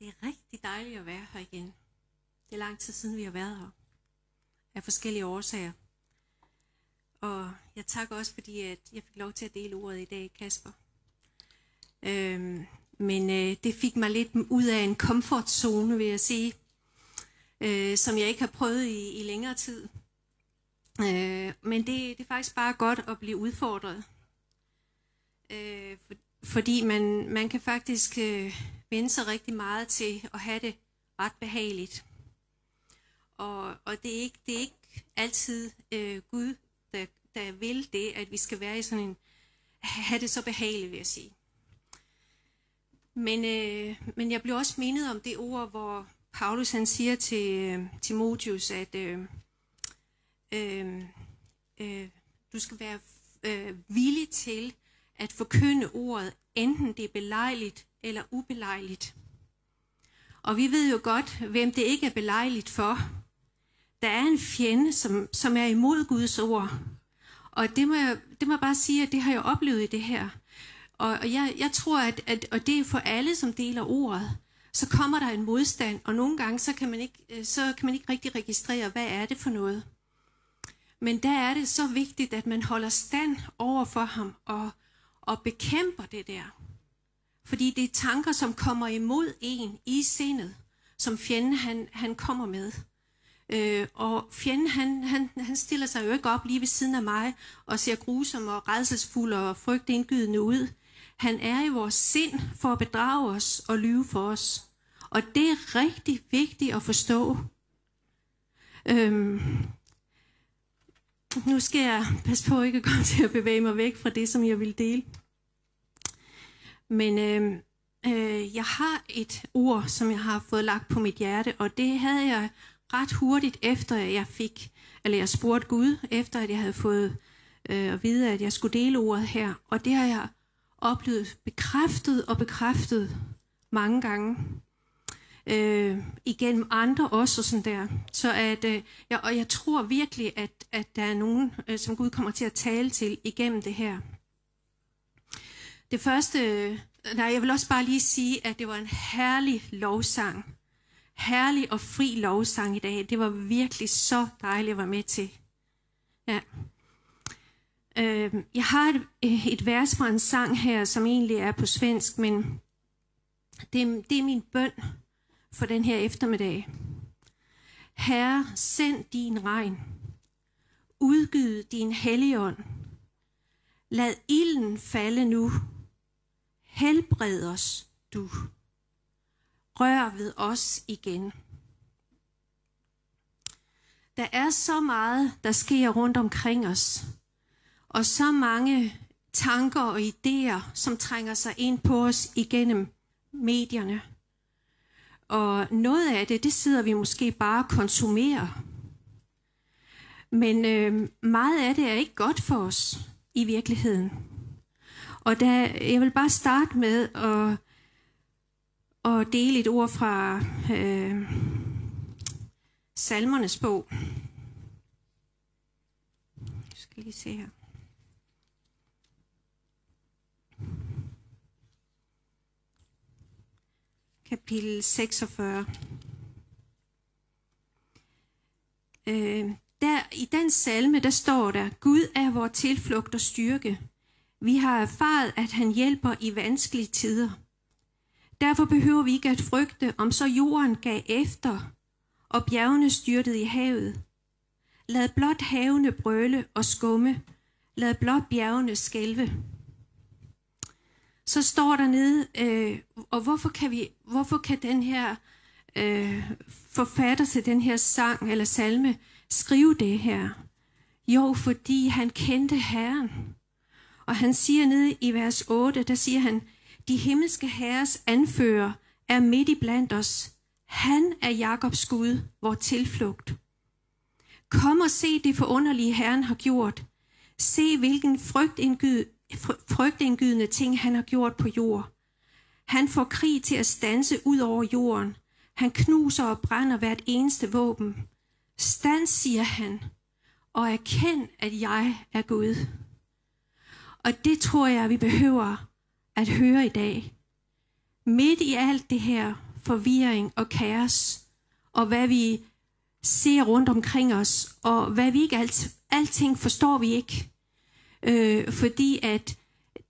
Det er rigtig dejligt at være her igen. Det er lang tid siden, vi har været her. Af forskellige årsager. Og jeg takker også, fordi at jeg fik lov til at dele ordet i dag, Kasper. Øhm, men øh, det fik mig lidt ud af en komfortzone, vil jeg sige, øh, som jeg ikke har prøvet i, i længere tid. Øh, men det, det er faktisk bare godt at blive udfordret. Øh, for, fordi man, man kan faktisk øh, vende sig rigtig meget til at have det ret behageligt. Og, og det, er ikke, det er ikke altid øh, Gud, der, der vil det, at vi skal være i sådan en, have det så behageligt, vil jeg sige. Men, øh, men jeg blev også mindet om det ord, hvor Paulus han siger til øh, Timotius, at øh, øh, øh, du skal være øh, villig til at forkynde ordet, enten det er belejligt eller ubelejligt. Og vi ved jo godt, hvem det ikke er belejligt for. Der er en fjende, som, som er imod Guds ord. Og det må, jeg, det må jeg bare sige, at det har jeg oplevet i det her. Og, og jeg, jeg tror, at, at og det er for alle, som deler ordet, så kommer der en modstand, og nogle gange så kan man ikke, øh, så kan man ikke rigtig registrere, hvad er det for noget. Men der er det så vigtigt, at man holder stand over for ham og, og bekæmper det der. Fordi det er tanker, som kommer imod en i sindet, som fjenden han, han kommer med. Øh, og fjenden han, han, han stiller sig jo ikke op lige ved siden af mig og ser grusom og redselsfuld og frygtindgydende ud. Han er i vores sind for at bedrage os og lyve for os. Og det er rigtig vigtigt at forstå. Øhm, nu skal jeg passe på ikke at komme til at bevæge mig væk fra det, som jeg vil dele. Men øh, øh, jeg har et ord, som jeg har fået lagt på mit hjerte, og det havde jeg ret hurtigt efter, at jeg fik, eller jeg spurgte Gud, efter at jeg havde fået øh, at vide, at jeg skulle dele ordet her. Og det har jeg oplevet bekræftet og bekræftet mange gange. Øh, igennem andre også og sådan der. Så at, øh, jeg, og jeg tror virkelig, at, at der er nogen, øh, som Gud kommer til at tale til igennem det her. Det første, øh, nej, jeg vil også bare lige sige, at det var en herlig lovsang. Herlig og fri lovsang i dag. Det var virkelig så dejligt at være med til. Ja. Øh, jeg har et, øh, et vers fra en sang her, som egentlig er på svensk, men det, det er min bøn for den her eftermiddag. Herre, send din regn. Udgyd din helligånd. Lad ilden falde nu. Helbred os, du. Rør ved os igen. Der er så meget, der sker rundt omkring os, og så mange tanker og idéer, som trænger sig ind på os igennem medierne. Og noget af det, det sidder vi måske bare og konsumerer. Men øh, meget af det er ikke godt for os i virkeligheden. Og der, jeg vil bare starte med at, at dele et ord fra øh, Salmernes bog. Jeg skal lige se her. Kapitel 46. Øh, der, I den salme, der står der, Gud er vores tilflugt og styrke. Vi har erfaret, at han hjælper i vanskelige tider. Derfor behøver vi ikke at frygte, om så jorden gav efter, og bjergene styrtede i havet. Lad blot havene brøle og skumme. Lad blot bjergene skælve. Så står der nede, øh, og hvorfor kan, vi, hvorfor kan den her øh, forfatter til den her sang eller salme skrive det her? Jo, fordi han kendte Herren. Og han siger nede i vers 8, der siger han, de himmelske herres anfører er midt i blandt os. Han er Jakobs Gud, vor tilflugt. Kom og se det forunderlige Herren har gjort. Se, hvilken frygtindgyd, frygtindgydende ting han har gjort på jord. Han får krig til at stanse ud over jorden. Han knuser og brænder hvert eneste våben. Stand, siger han, og erkend, at jeg er Gud. Og det tror jeg, vi behøver at høre i dag. Midt i alt det her forvirring og kaos, og hvad vi ser rundt omkring os, og hvad vi ikke alt, alting forstår vi ikke. Øh, fordi at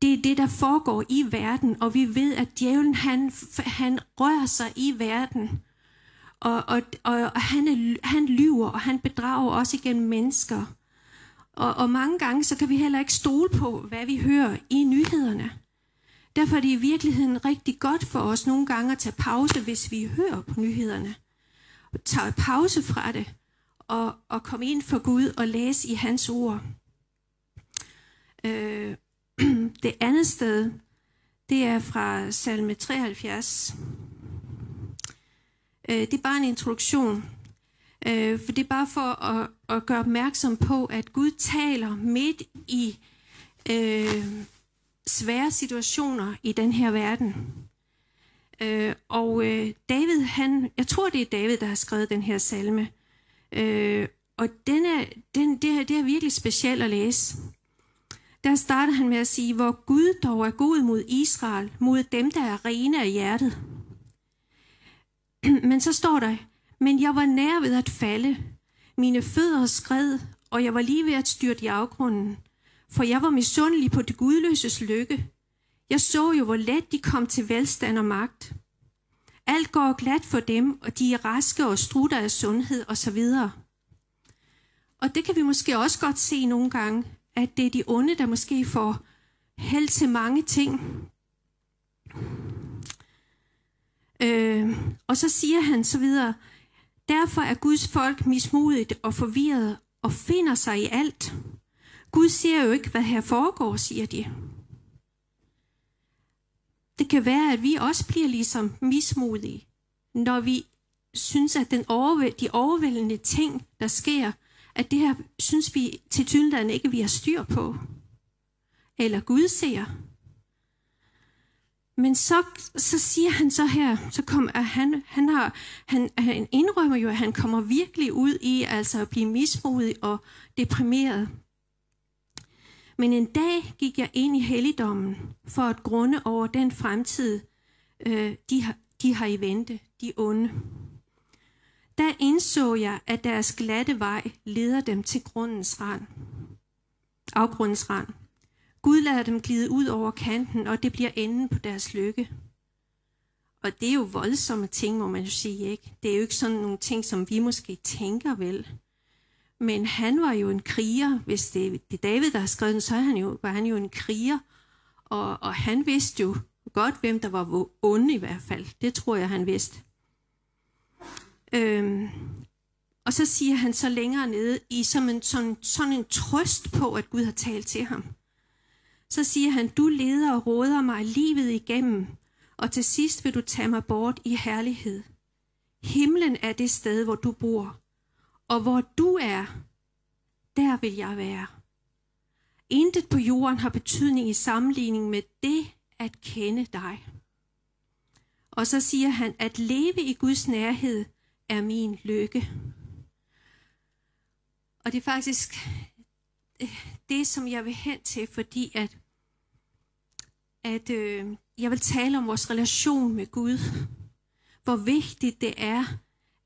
det er det, der foregår i verden, og vi ved, at djævlen han, han rører sig i verden, og, og, og han, er, han lyver, og han bedrager også igennem mennesker. Og, og mange gange, så kan vi heller ikke stole på, hvad vi hører i nyhederne. Derfor er det i virkeligheden rigtig godt for os nogle gange at tage pause, hvis vi hører på nyhederne. Tage pause fra det, og, og komme ind for Gud og læse i hans ord. Øh, det andet sted, det er fra salme 73. Øh, det er bare en introduktion. Øh, for det er bare for at, at gøre opmærksom på, at Gud taler midt i øh, svære situationer i den her verden. Øh, og øh, David, han, jeg tror det er David, der har skrevet den her salme. Øh, og den er, den, det, er, det er virkelig specielt at læse. Der starter han med at sige, hvor Gud dog er god mod Israel, mod dem, der er rene af hjertet. Men så står der, men jeg var nær ved at falde. Mine fødder skred, og jeg var lige ved at styrte i afgrunden. For jeg var misundelig på det gudløses lykke. Jeg så jo, hvor let de kom til velstand og magt. Alt går glat for dem, og de er raske og strutter af sundhed osv. Og det kan vi måske også godt se nogle gange, at det er de onde, der måske får held til mange ting. Øh, og så siger han så videre, derfor er Guds folk mismodigt og forvirret og finder sig i alt. Gud ser jo ikke, hvad her foregår, siger de. Det kan være, at vi også bliver ligesom mismodige, når vi synes, at den overvæ- de overvældende ting, der sker, at det her synes vi til tydeligheden ikke, vi har styr på. Eller Gud ser. Men så, så siger han så her, så kom, at han, han, har, han, han indrømmer jo, at han kommer virkelig ud i altså at blive mismodig og deprimeret. Men en dag gik jeg ind i helligdommen for at grunde over den fremtid, øh, de, har, de har i vente, de onde. Der indså jeg, at deres glatte vej leder dem til grundens rand. Afgrundens rand. Gud lader dem glide ud over kanten, og det bliver enden på deres lykke. Og det er jo voldsomme ting, må man jo sige, ikke? Det er jo ikke sådan nogle ting, som vi måske tænker vel. Men han var jo en kriger. Hvis det, det er David, der har skrevet den, så er han jo, var han jo en kriger. Og, og han vidste jo godt, hvem der var onde i hvert fald. Det tror jeg, han vidste. Øhm, og så siger han så længere nede, i som en, sådan, sådan en trøst på, at Gud har talt til ham. Så siger han, du leder og råder mig livet igennem, og til sidst vil du tage mig bort i herlighed. Himlen er det sted, hvor du bor, og hvor du er, der vil jeg være. Intet på jorden har betydning i sammenligning med det at kende dig. Og så siger han, at leve i Guds nærhed er min lykke. Og det er faktisk øh, det, som jeg vil hen til, fordi at, at øh, jeg vil tale om vores relation med Gud. Hvor vigtigt det er,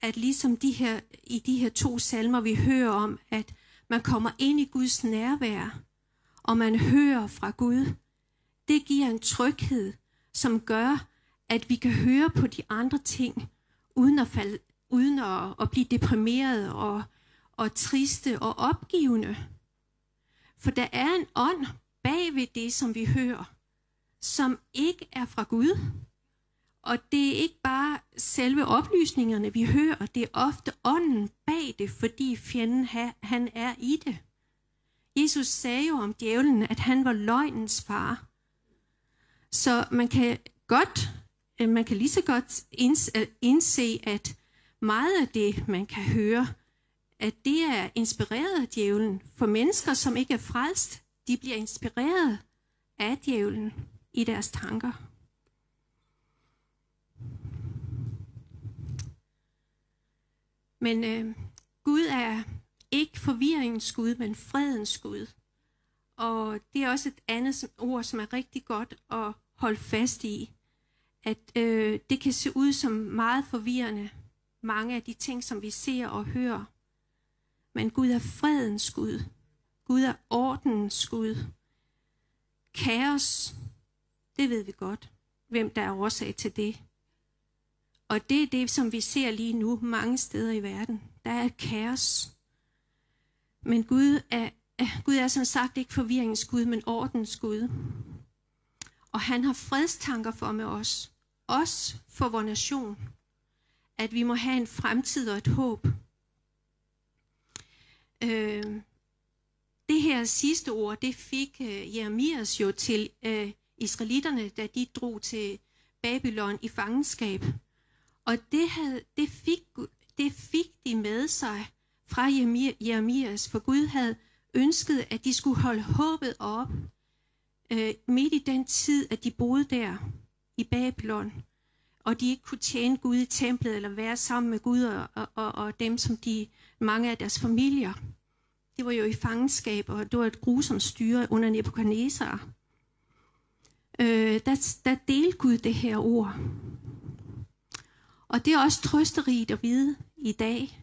at ligesom de her, i de her to salmer, vi hører om, at man kommer ind i Guds nærvær, og man hører fra Gud. Det giver en tryghed, som gør, at vi kan høre på de andre ting, uden at, falde, uden at, at blive deprimeret og, og triste og opgivende. For der er en ånd bag ved det, som vi hører, som ikke er fra Gud. Og det er ikke bare selve oplysningerne, vi hører, det er ofte ånden bag det, fordi fjenden han er i det. Jesus sagde jo om djævlen, at han var løgnens far. Så man kan godt, øh, man kan lige så godt øh, indse, at meget af det, man kan høre, at det er inspireret af djævlen. For mennesker, som ikke er frelst, de bliver inspireret af djævlen i deres tanker. Men øh, Gud er ikke forvirringens Gud, men fredens Gud. Og det er også et andet ord, som er rigtig godt at holde fast i, at øh, det kan se ud som meget forvirrende, mange af de ting, som vi ser og hører. Men Gud er fredens Gud. Gud er ordenens Gud. Kaos, det ved vi godt, hvem der er årsag til det. Og det er det, som vi ser lige nu mange steder i verden. Der er et kaos. Men Gud er, Gud er som sagt ikke forvirringens Gud, men ordens Gud. Og han har fredstanker for med os. Os for vores nation. At vi må have en fremtid og et håb. Øh, det her sidste ord, det fik øh, Jeremias jo til øh, israelitterne, da de drog til Babylon i fangenskab. Og det, havde, det, fik, det fik de med sig fra Jeremias, for Gud havde ønsket, at de skulle holde håbet op øh, midt i den tid, at de boede der i Babylon, og de ikke kunne tjene Gud i templet eller være sammen med Gud og, og, og, dem, som de, mange af deres familier. Det var jo i fangenskab, og det var et grusomt styre under Nebuchadnezzar. Øh, der, der delte Gud det her ord. Og det er også trøsterigt at vide i dag,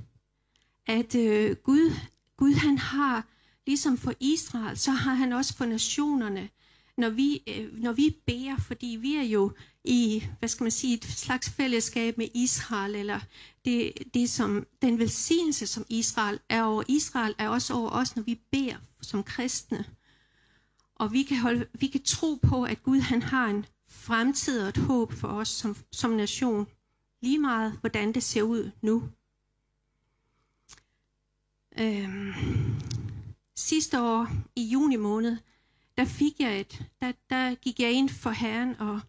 at øh, Gud, Gud han har, ligesom for Israel, så har han også for nationerne, når vi, øh, når vi beder, fordi vi er jo i, hvad skal man sige, et slags fællesskab med Israel, eller det, det som, den velsignelse, som Israel er over Israel, er også over os, når vi beder som kristne. Og vi kan, holde, vi kan tro på, at Gud han har en fremtid og et håb for os som, som nation. Lige meget, hvordan det ser ud nu. Øhm, sidste år i juni måned, der fik jeg et, der, der gik jeg ind for Herren, og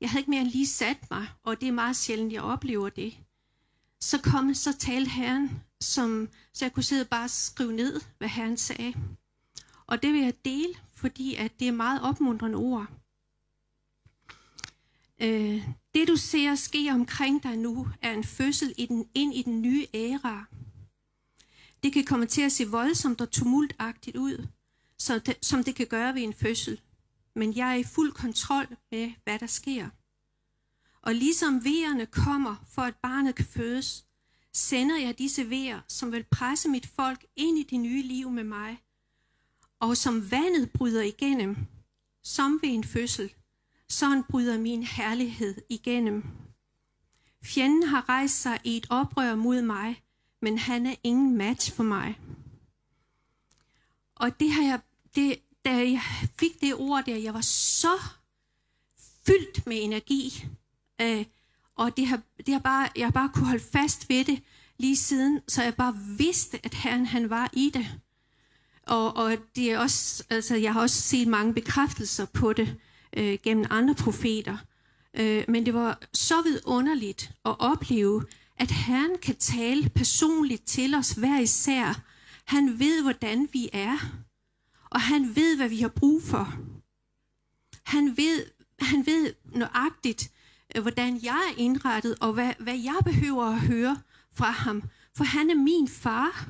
jeg havde ikke mere end lige sat mig, og det er meget sjældent, jeg oplever det. Så kom, så talte Herren, som, så jeg kunne sidde og bare skrive ned, hvad Herren sagde. Og det vil jeg dele, fordi at det er meget opmuntrende ord. Øh, det du ser ske omkring dig nu, er en fødsel i den, ind i den nye æra. Det kan komme til at se voldsomt og tumultagtigt ud, så det, som det kan gøre ved en fødsel. Men jeg er i fuld kontrol med, hvad der sker. Og ligesom vejerne kommer, for at barnet kan fødes, sender jeg disse vejer, som vil presse mit folk ind i det nye liv med mig. Og som vandet bryder igennem, som ved en fødsel, sådan bryder min herlighed igennem. Fjenden har rejst sig i et oprør mod mig, men han er ingen match for mig. Og det har jeg, det, da jeg fik det ord der, jeg var så fyldt med energi, øh, og det har, det har bare, jeg har bare kunne holde fast ved det lige siden, så jeg bare vidste, at Herren han var i det. Og, og det er også, altså, jeg har også set mange bekræftelser på det øh, gennem andre profeter. Øh, men det var så vidunderligt at opleve, at Herren kan tale personligt til os hver især. Han ved, hvordan vi er, og han ved, hvad vi har brug for. Han ved, han ved nøjagtigt, øh, hvordan jeg er indrettet, og hvad, hvad jeg behøver at høre fra ham. For han er min far.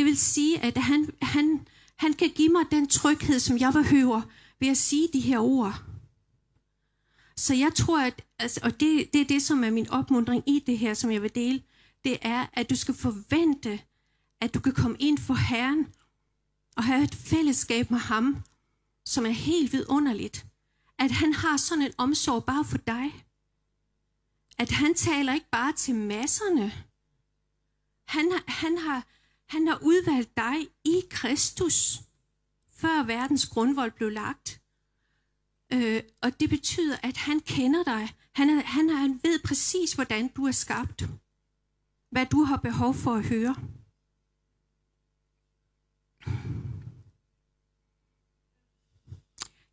Det vil sige, at han, han, han kan give mig den tryghed, som jeg behøver ved at sige de her ord. Så jeg tror, at, altså, og det, det er det, som er min opmundring i det her, som jeg vil dele, det er, at du skal forvente, at du kan komme ind for Herren og have et fællesskab med ham, som er helt vidunderligt. At han har sådan en omsorg bare for dig. At han taler ikke bare til masserne. Han, han, har, han har udvalgt dig i Kristus, før verdens grundvold blev lagt. Øh, og det betyder, at han kender dig. Han, er, han, er, han ved præcis, hvordan du er skabt. Hvad du har behov for at høre.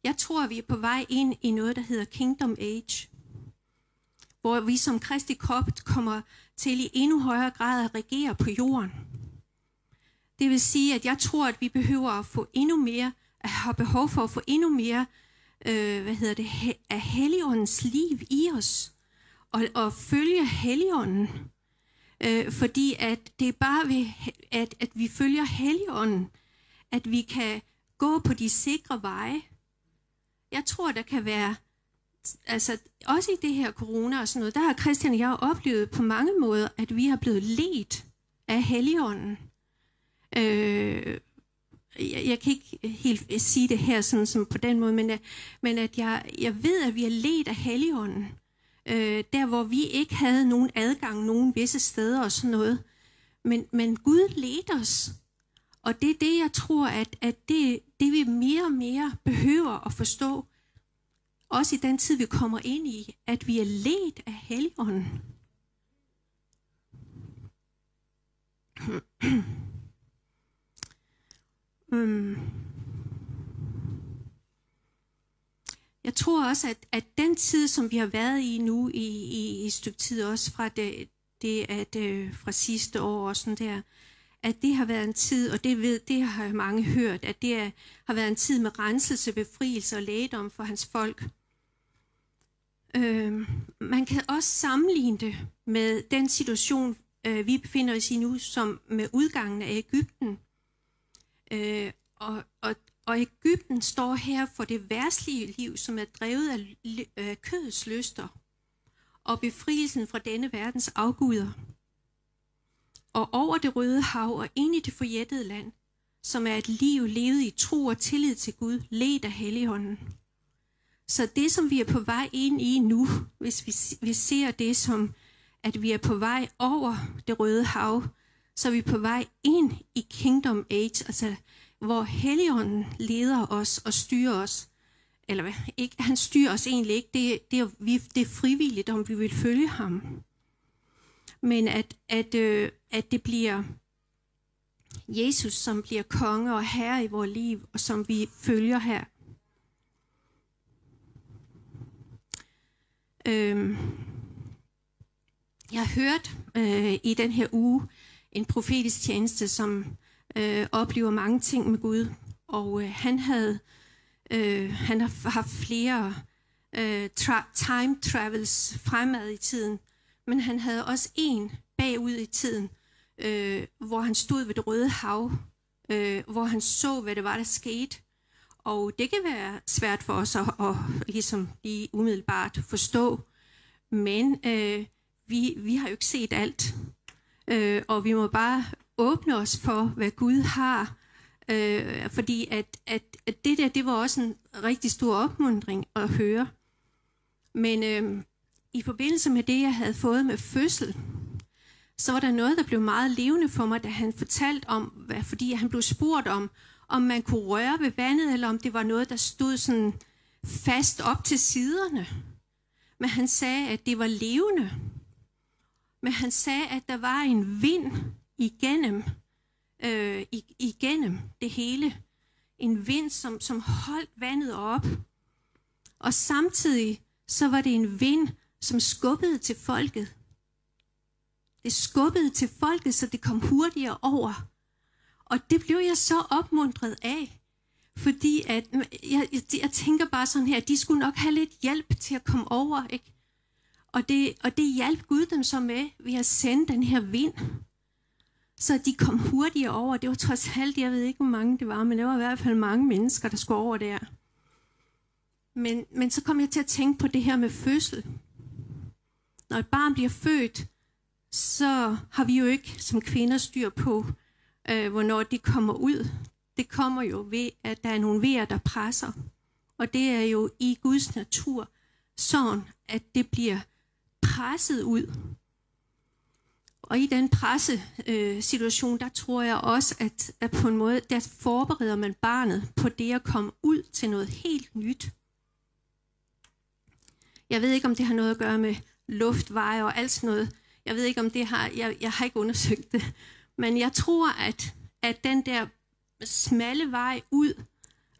Jeg tror, vi er på vej ind i noget, der hedder Kingdom Age. Hvor vi som kristi krop kommer til i endnu højere grad at regere på jorden. Det vil sige, at jeg tror, at vi behøver at få endnu mere, at have behov for at få endnu mere øh, hvad hedder det, af Helligåndens liv i os, og, og følge Helligånden. Øh, fordi at det er bare ved, at, at vi følger Helligånden, at vi kan gå på de sikre veje. Jeg tror, der kan være altså også i det her corona og sådan noget, der har Christian og jeg oplevet på mange måder, at vi har blevet ledt af Helligånden. Øh, jeg, jeg kan ikke helt sige det her sådan som på den måde, men, at, men at jeg, jeg ved, at vi er ledt af Helligånden. Øh, der hvor vi ikke havde nogen adgang nogen visse steder og sådan noget. Men, men Gud ledte os. Og det er det, jeg tror, at, at det, det vi mere og mere behøver at forstå, også i den tid, vi kommer ind i, at vi er ledt af Helligånden. mm. Jeg tror også, at, at den tid, som vi har været i nu i, i, i et stykke tid, også fra det, det at øh, fra sidste år og sådan der, at det har været en tid, og det ved, det har mange hørt, at det er, har været en tid med renselse, befrielse og lægedom for hans folk. Øh, man kan også sammenligne det med den situation, øh, vi befinder os i nu, som med udgangen af Ægypten. Øh, og, og, og Ægypten står her for det værtslige liv, som er drevet af øh, kødets lyster, og befrielsen fra denne verdens afguder. Og over det røde hav og ind i det forjættede land, som er et liv levet i tro og tillid til Gud, ledt af Helligånden. Så det, som vi er på vej ind i nu, hvis vi, vi ser det som, at vi er på vej over det røde hav, så er vi på vej ind i Kingdom Age, altså hvor Helligånden leder os og styrer os. Eller hvad? Ikke, han styrer os egentlig ikke. Det, det, er, vi, det er frivilligt, om vi vil følge ham. Men at, at, øh, at det bliver Jesus, som bliver konge og herre i vores liv, og som vi følger her. Øh, jeg har hørt øh, i den her uge en profetisk tjeneste, som øh, oplever mange ting med Gud. Og øh, han havde øh, han har haft flere øh, tra- time travels fremad i tiden, men han havde også en bagud i tiden, øh, hvor han stod ved det røde hav, øh, hvor han så, hvad det var, der skete. Og det kan være svært for os at, at ligesom lige umiddelbart forstå, men øh, vi, vi har jo ikke set alt. Øh, og vi må bare åbne os for, hvad Gud har. Øh, fordi at, at, at det der, det var også en rigtig stor opmundring at høre. Men øh, i forbindelse med det, jeg havde fået med fødsel, så var der noget, der blev meget levende for mig, da han fortalte om, hvad, fordi han blev spurgt om, om man kunne røre ved vandet, eller om det var noget, der stod sådan fast op til siderne. Men han sagde, at det var levende. Men han sagde, at der var en vind igennem, øh, igennem det hele. En vind, som, som holdt vandet op. Og samtidig så var det en vind, som skubbede til folket. Det skubbede til folket, så det kom hurtigere over. Og det blev jeg så opmuntret af. Fordi at, jeg, jeg, jeg tænker bare sådan her, at de skulle nok have lidt hjælp til at komme over. Ikke? Og, det, og det hjalp Gud dem så med ved at sende den her vind. Så de kom hurtigere over. Det var trods alt, jeg ved ikke, hvor mange det var, men det var i hvert fald mange mennesker, der skulle over der. Men, men så kom jeg til at tænke på det her med fødsel. Når et barn bliver født, så har vi jo ikke som kvinder styr på, øh, hvornår det kommer ud. Det kommer jo ved, at der er nogle vejer, der presser. Og det er jo i Guds natur sådan, at det bliver presset ud. Og i den pressesituation, øh, der tror jeg også, at, at på en måde, der forbereder man barnet på det at komme ud til noget helt nyt. Jeg ved ikke, om det har noget at gøre med luftveje og alt sådan noget. Jeg ved ikke, om det har, jeg, jeg har ikke undersøgt det. Men jeg tror, at, at den der smalle vej ud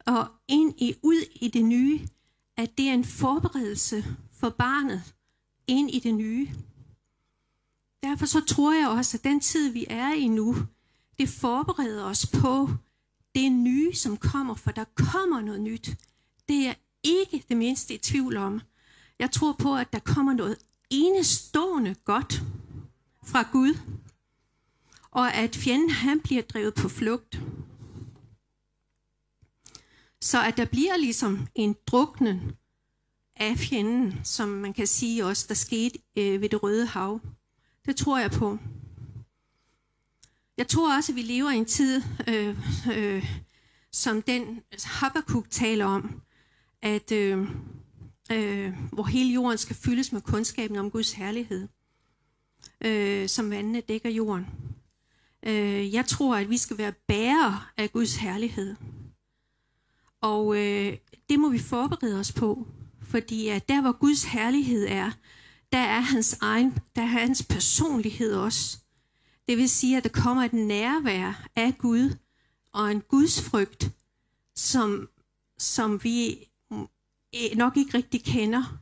og ind i, ud i det nye, at det er en forberedelse for barnet ind i det nye. Derfor så tror jeg også, at den tid, vi er i nu, det forbereder os på det nye, som kommer, for der kommer noget nyt. Det er ikke det mindste i tvivl om. Jeg tror på, at der kommer noget enestående godt fra Gud, og at fjenden han bliver drevet på flugt. Så at der bliver ligesom en druknen af fjenden, som man kan sige også, der skete øh, ved det røde hav. Det tror jeg på. Jeg tror også, at vi lever i en tid, øh, øh, som den Habakkuk taler om, at øh, øh, hvor hele jorden skal fyldes med kundskaben om Guds herlighed, øh, som vandene dækker jorden. Øh, jeg tror, at vi skal være bærere af Guds herlighed. Og øh, det må vi forberede os på, fordi at der, hvor Guds herlighed er, der er hans egen, der er hans personlighed også. Det vil sige, at der kommer et nærvær af Gud og en Guds frygt, som, som vi e, nok ikke rigtig kender.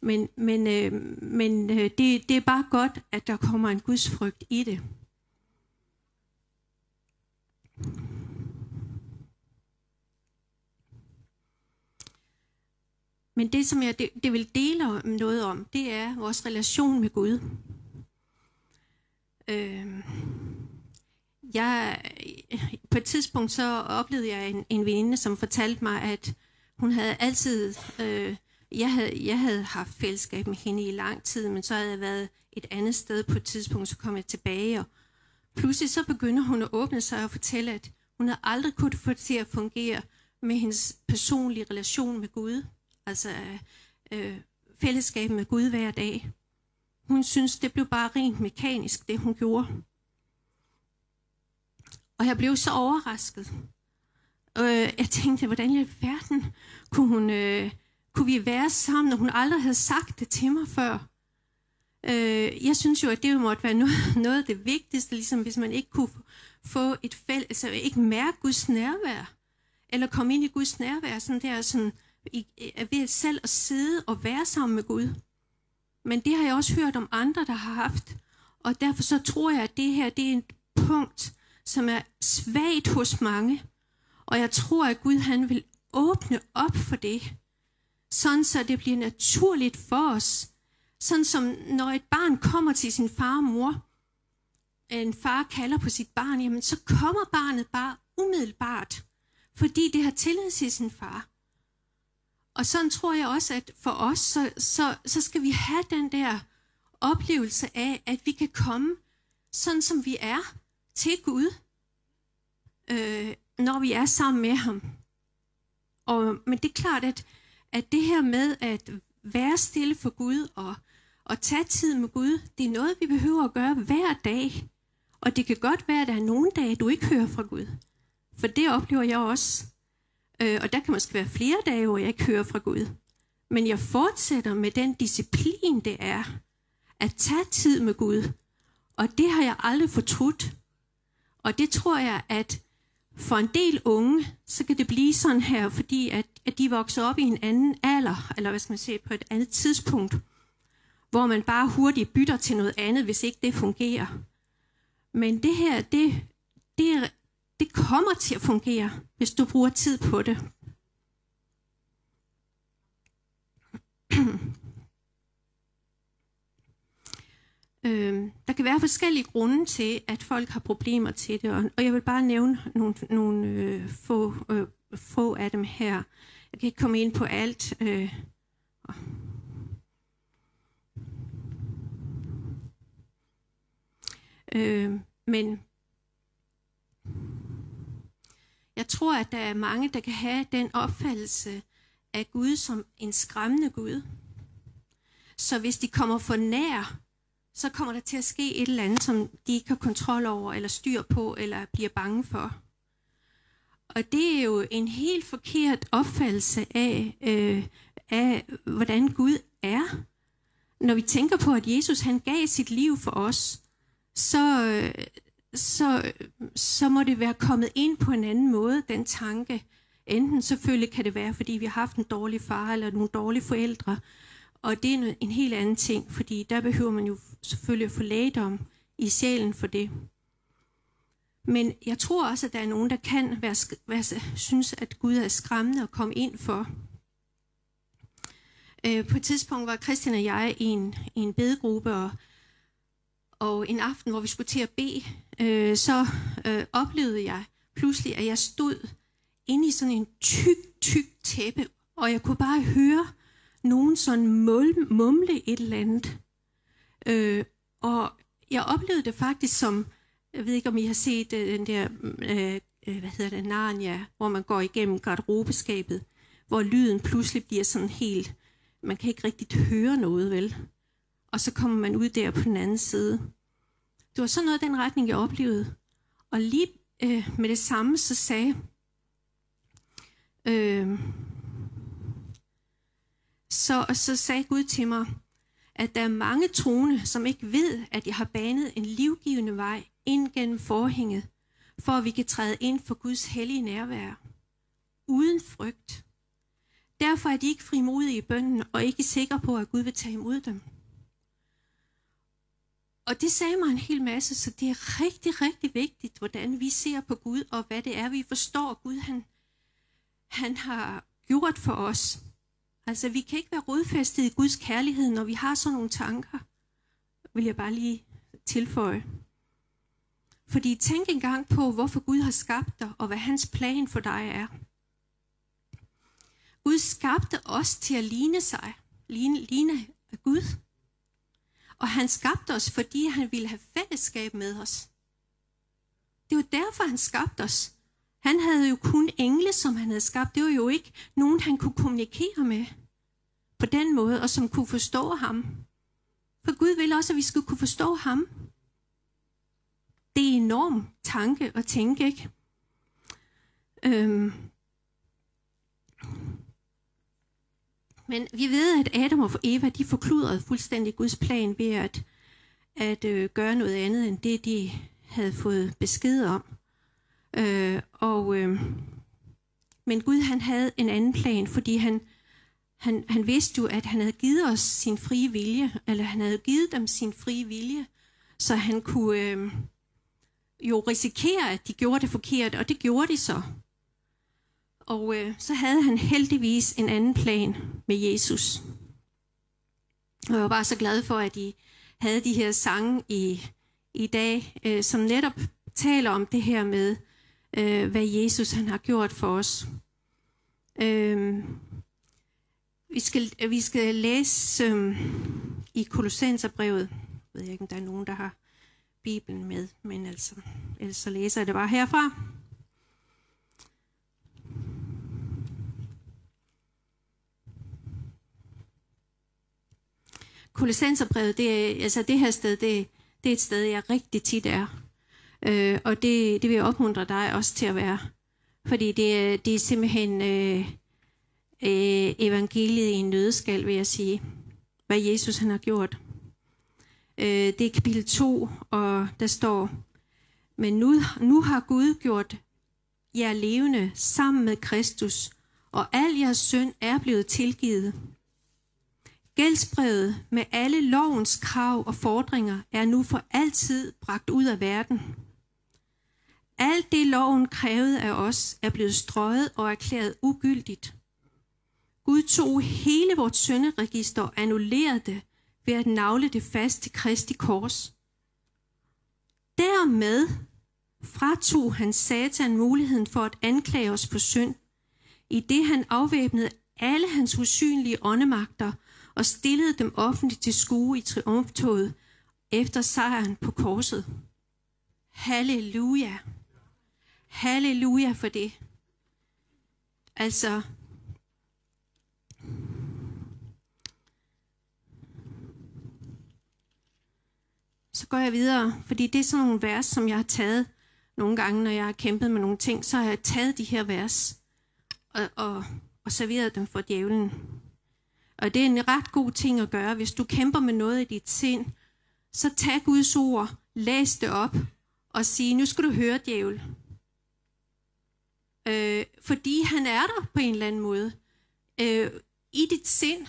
Men, men, øh, men øh, det, det er bare godt, at der kommer en Guds frygt i det. Men det, som jeg det, det vil dele noget om, det er vores relation med Gud. Øh, jeg, på et tidspunkt så oplevede jeg en, en veninde, som fortalte mig, at hun havde altid... Øh, jeg, havde, jeg havde haft fællesskab med hende i lang tid, men så havde jeg været et andet sted på et tidspunkt, så kom jeg tilbage, og pludselig så begynder hun at åbne sig og fortælle, at hun havde aldrig kunnet få det til at fungere med hendes personlige relation med Gud altså øh, fællesskab med Gud hver dag. Hun synes, det blev bare rent mekanisk, det hun gjorde. Og jeg blev så overrasket. Øh, jeg tænkte, hvordan i verden kunne, hun, øh, kunne vi være sammen, når hun aldrig havde sagt det til mig før? Øh, jeg synes jo, at det måtte være noget, noget af det vigtigste, ligesom hvis man ikke kunne få et fælles, altså ikke mærke Guds nærvær, eller komme ind i Guds nærvær, sådan der sådan, er ved selv at sidde og være sammen med Gud. Men det har jeg også hørt om andre, der har haft. Og derfor så tror jeg, at det her det er et punkt, som er svagt hos mange. Og jeg tror, at Gud han vil åbne op for det. Sådan så det bliver naturligt for os. Sådan som når et barn kommer til sin far og mor, en far kalder på sit barn, jamen så kommer barnet bare umiddelbart, fordi det har tillid til sin far. Og sådan tror jeg også, at for os, så, så, så skal vi have den der oplevelse af, at vi kan komme sådan som vi er til Gud, øh, når vi er sammen med ham. Og, men det er klart, at, at det her med at være stille for Gud og, og tage tid med Gud, det er noget, vi behøver at gøre hver dag. Og det kan godt være, at der er nogle dage, du ikke hører fra Gud. For det oplever jeg også. Øh, og der kan måske være flere dage, hvor jeg ikke hører fra Gud. Men jeg fortsætter med den disciplin, det er at tage tid med Gud. Og det har jeg aldrig fortrudt. Og det tror jeg, at for en del unge, så kan det blive sådan her, fordi at, at de vokser op i en anden alder, eller hvad skal man sige, på et andet tidspunkt, hvor man bare hurtigt bytter til noget andet, hvis ikke det fungerer. Men det her, det, det er det kommer til at fungere, hvis du bruger tid på det. øh, der kan være forskellige grunde til, at folk har problemer til det, og jeg vil bare nævne nogle, nogle øh, få, øh, få af dem her. Jeg kan ikke komme ind på alt. Øh, øh, men jeg tror, at der er mange, der kan have den opfattelse af Gud som en skræmmende Gud. Så hvis de kommer for nær, så kommer der til at ske et eller andet, som de ikke har kontrol over, eller styr på, eller bliver bange for. Og det er jo en helt forkert opfattelse af, øh, af hvordan Gud er. Når vi tænker på, at Jesus han gav sit liv for os, så, øh, så, så må det være kommet ind på en anden måde, den tanke. Enten selvfølgelig kan det være, fordi vi har haft en dårlig far eller nogle dårlige forældre, og det er en helt anden ting, fordi der behøver man jo selvfølgelig at få lægedom i sjælen for det. Men jeg tror også, at der er nogen, der kan være, være, synes, at Gud er skræmmende at komme ind for. Øh, på et tidspunkt var Christian og jeg i en, i en bedegruppe, og, og en aften, hvor vi skulle til at bede, øh, så øh, oplevede jeg pludselig, at jeg stod inde i sådan en tyk, tyk tæppe, og jeg kunne bare høre nogen sådan mumle et eller andet. Øh, og jeg oplevede det faktisk som, jeg ved ikke om I har set øh, den der, øh, øh hvad hedder det, Narnia, hvor man går igennem garderobeskabet, hvor lyden pludselig bliver sådan helt, man kan ikke rigtig høre noget, vel? Og så kommer man ud der på den anden side. Det var sådan noget den retning, jeg oplevede. Og lige øh, med det samme, så sagde øh, så, så sagde Gud til mig, at der er mange troende, som ikke ved, at jeg har banet en livgivende vej ind gennem forhænget, for at vi kan træde ind for Guds hellige nærvær, uden frygt. Derfor er de ikke frimodige i bønden og ikke sikre på, at Gud vil tage imod dem. Og det sagde mig en hel masse, så det er rigtig, rigtig vigtigt, hvordan vi ser på Gud, og hvad det er, vi forstår, Gud han, han har gjort for os. Altså, vi kan ikke være rodfæstet i Guds kærlighed, når vi har sådan nogle tanker, vil jeg bare lige tilføje. Fordi tænk engang på, hvorfor Gud har skabt dig, og hvad hans plan for dig er. Gud skabte os til at ligne sig, ligne, ligne Gud. Og han skabte os, fordi han ville have fællesskab med os. Det var derfor, han skabte os. Han havde jo kun engle, som han havde skabt. Det var jo ikke nogen, han kunne kommunikere med på den måde, og som kunne forstå ham. For Gud ville også, at vi skulle kunne forstå ham. Det er enorm tanke at tænke, ikke? Øhm. Men vi ved, at Adam og Eva, de forkludrede fuldstændig Guds plan ved at, at øh, gøre noget andet, end det, de havde fået besked om. Øh, og, øh, men Gud han havde en anden plan, fordi han, han, han vidste jo, at han havde givet os sin frie vilje, eller han havde givet dem sin frie vilje, så han kunne øh, jo risikere, at de gjorde det forkert, og det gjorde de så. Og øh, så havde han heldigvis en anden plan med Jesus. Og jeg var bare så glad for, at I havde de her sange i, i dag, øh, som netop taler om det her med, øh, hvad Jesus han har gjort for os. Øh, vi, skal, vi skal læse øh, i Kolossenserbrevet. Jeg ved ikke, om der er nogen, der har Bibelen med, men altså, ellers så læser jeg det bare herfra. Kolossenserbrevet, det er, altså det her sted, det, det er et sted, jeg rigtig tit er. Øh, og det, det vil jeg opmuntre dig også til at være. Fordi det, det er simpelthen øh, øh, evangeliet i en nødskal, vil jeg sige. Hvad Jesus han har gjort. Øh, det er kapitel 2, og der står, Men nu, nu har Gud gjort jer levende sammen med Kristus, og al jeres synd er blevet tilgivet. Gældsbrevet med alle lovens krav og fordringer er nu for altid bragt ud af verden. Alt det loven krævede af os er blevet strøget og erklæret ugyldigt. Gud tog hele vores sønderegister og annullerede det ved at navle det fast til Kristi kors. Dermed fratog han satan muligheden for at anklage os for synd, i det han afvæbnede alle hans usynlige åndemagter og stillede dem offentligt til skue i triumftoget efter sejren på korset. Halleluja! Halleluja for det. Altså, så går jeg videre, fordi det er sådan nogle vers, som jeg har taget nogle gange, når jeg har kæmpet med nogle ting, så har jeg taget de her vers og, og, og serveret dem for djævlen. Og det er en ret god ting at gøre, hvis du kæmper med noget i dit sind, så tag Guds ord, læs det op og sig, nu skal du høre djævel. Øh, fordi han er der på en eller anden måde. Øh, I dit sind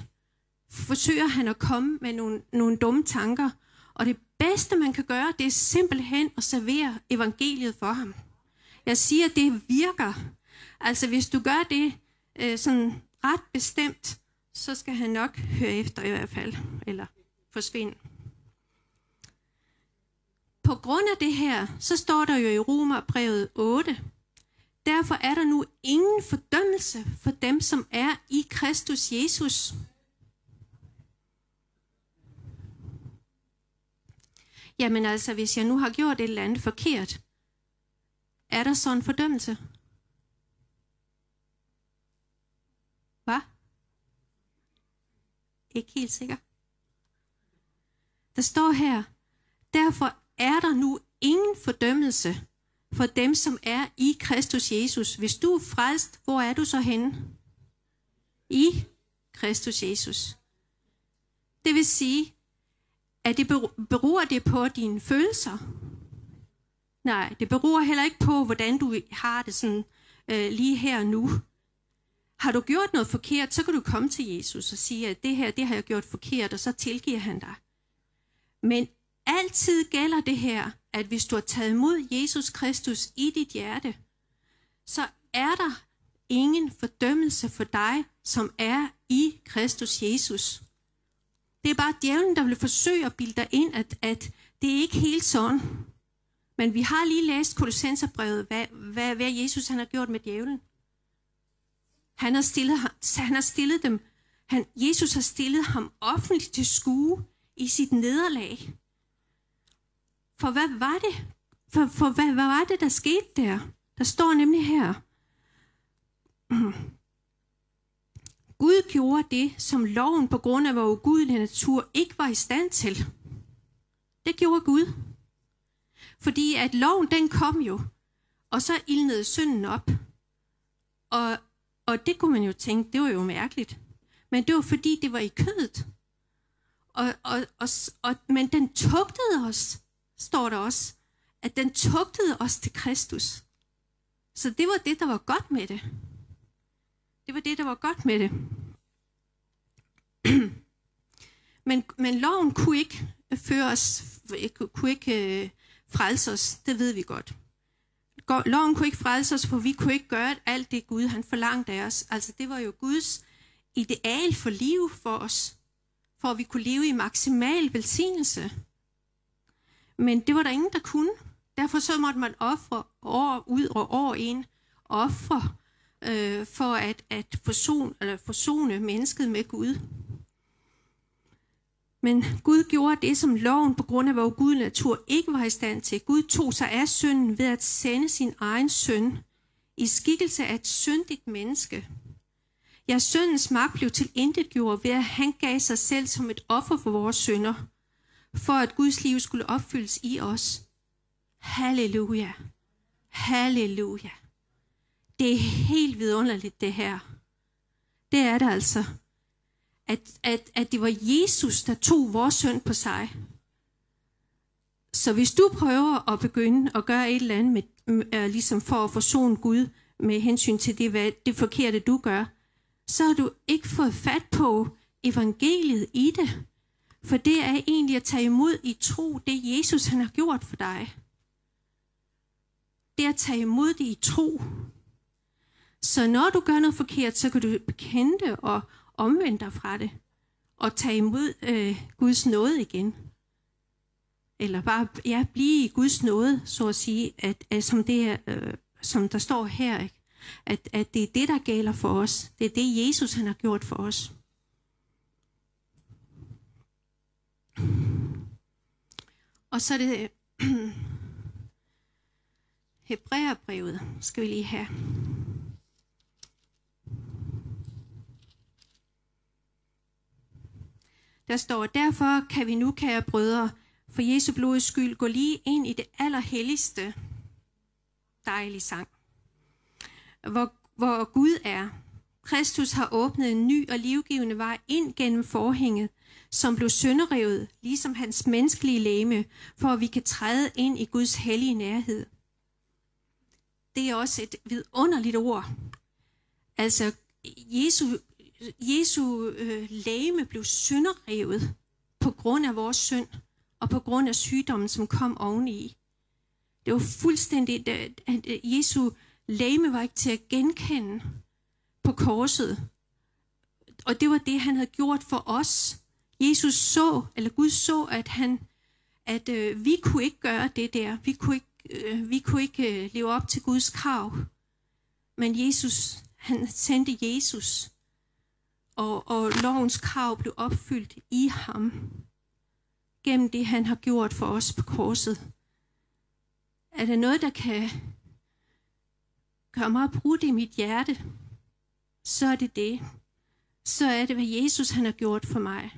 forsøger han at komme med nogle, nogle dumme tanker, og det bedste, man kan gøre, det er simpelthen at servere evangeliet for ham. Jeg siger, at det virker. Altså, hvis du gør det øh, sådan ret bestemt, så skal han nok høre efter i hvert fald, eller forsvinde. På grund af det her, så står der jo i Romerbrevet 8, Derfor er der nu ingen fordømmelse for dem, som er i Kristus Jesus. Jamen altså, hvis jeg nu har gjort et eller andet forkert, er der så en fordømmelse? Ikke helt sikker. Der står her, derfor er der nu ingen fordømmelse for dem, som er i Kristus Jesus. Hvis du er frelst, hvor er du så henne? I Kristus Jesus. Det vil sige, at det beror det på dine følelser? Nej, det beror heller ikke på, hvordan du har det sådan øh, lige her og nu. Har du gjort noget forkert, så kan du komme til Jesus og sige, at det her, det har jeg gjort forkert, og så tilgiver han dig. Men altid gælder det her, at hvis du har taget imod Jesus Kristus i dit hjerte, så er der ingen fordømmelse for dig, som er i Kristus Jesus. Det er bare djævlen, der vil forsøge at bilde dig ind, at, at det er ikke helt sådan. Men vi har lige læst Kolossenserbrevet, hvad, hvad, hvad Jesus han har gjort med djævlen. Han har stillet, han har stillet dem, han, Jesus har stillet ham offentligt til skue i sit nederlag. For hvad var det? For, for hvad, hvad var det, der skete der? Der står nemlig her. Gud gjorde det, som loven på grund af vores ugudelige natur ikke var i stand til. Det gjorde Gud. Fordi at loven, den kom jo, og så ildnede synden op. Og, og det kunne man jo tænke, det var jo mærkeligt. Men det var fordi, det var i kødet. Og, og, og, og, men den tugtede os, står der også, at den tugtede os til Kristus. Så det var det, der var godt med det. Det var det, der var godt med det. men, men loven kunne ikke føre os, kunne ikke øh, frelse os, det ved vi godt. Loven kunne ikke frelse os, for vi kunne ikke gøre alt det Gud, han forlangte af os. Altså det var jo Guds ideal for liv for os, for at vi kunne leve i maksimal velsignelse. Men det var der ingen, der kunne. Derfor så måtte man ofre år ud og år ind, ofre øh, for at, at forson, eller forsone mennesket med Gud. Men Gud gjorde det, som loven på grund af vores Gud natur ikke var i stand til. Gud tog sig af synden ved at sende sin egen søn i skikkelse af et syndigt menneske. Ja, syndens magt blev til intet gjort ved, at han gav sig selv som et offer for vores synder, for at Guds liv skulle opfyldes i os. Halleluja. Halleluja. Det er helt vidunderligt, det her. Det er det altså at, at, at det var Jesus, der tog vores synd på sig. Så hvis du prøver at begynde at gøre et eller andet med, uh, ligesom for at forsone Gud med hensyn til det, hvad, det forkerte, du gør, så har du ikke fået fat på evangeliet i det. For det er egentlig at tage imod i tro, det Jesus han har gjort for dig. Det er at tage imod det i tro. Så når du gør noget forkert, så kan du bekende det og, omvende dig fra det, og tage imod øh, Guds nåde igen. Eller bare ja, blive i Guds nåde, så at sige, at, at som, det, øh, som der står her, ikke? At, at det er det, der gælder for os. Det er det, Jesus han har gjort for os. Og så er det Hebræerbrevet, skal vi lige have. Der står, derfor kan vi nu, kære brødre, for Jesu blods skyld, gå lige ind i det allerhelligste. Dejlig sang. Hvor, hvor Gud er. Kristus har åbnet en ny og livgivende vej ind gennem forhænget, som blev sønderrevet, ligesom hans menneskelige læme, for at vi kan træde ind i Guds hellige nærhed. Det er også et vidunderligt ord. Altså, Jesu Jesu øh, læme blev synderrevet på grund af vores synd og på grund af sygdommen, som kom oveni. Det var fuldstændig, at Jesu læme var ikke til at genkende på korset. Og det var det, han havde gjort for os. Jesus så, eller Gud så, at han, at øh, vi kunne ikke gøre det der. Vi kunne ikke, øh, vi kunne ikke øh, leve op til Guds krav. Men Jesus, han sendte Jesus og, og lovens krav blev opfyldt i ham. gennem det, han har gjort for os på korset. Er der noget, der kan gøre mig brudt i mit hjerte, så er det det. Så er det, hvad Jesus han har gjort for mig.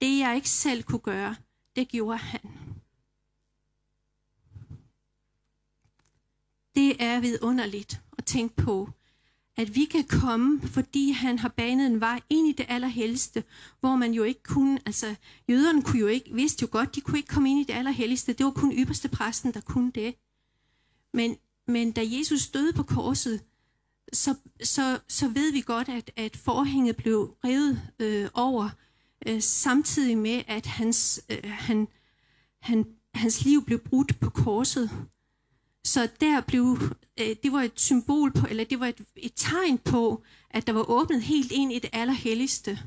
Det, jeg ikke selv kunne gøre, det gjorde han. Det er vidunderligt at tænke på, at vi kan komme, fordi han har banet en vej ind i det allerhelligste, hvor man jo ikke kunne, altså jøderne kunne jo ikke, vidste jo godt, de kunne ikke komme ind i det allerhelligste, det var kun ypperste præsten, der kunne det. Men, men da Jesus døde på korset, så, så, så ved vi godt, at, at forhænget blev revet øh, over, øh, samtidig med, at hans, øh, han, han, hans liv blev brudt på korset. Så der blev, øh, det var et symbol på, eller det var et, et tegn på, at der var åbnet helt ind i det allerhelligste,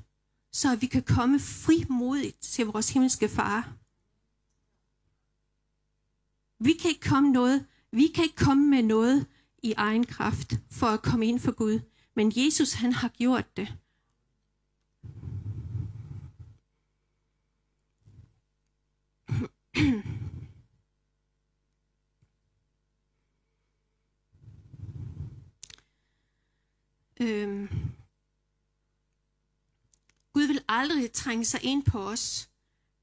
så vi kan komme frimodigt til vores himmelske far. Vi kan ikke komme noget, vi kan ikke komme med noget i egen kraft for at komme ind for Gud, men Jesus han har gjort det. øhm, Gud vil aldrig trænge sig ind på os,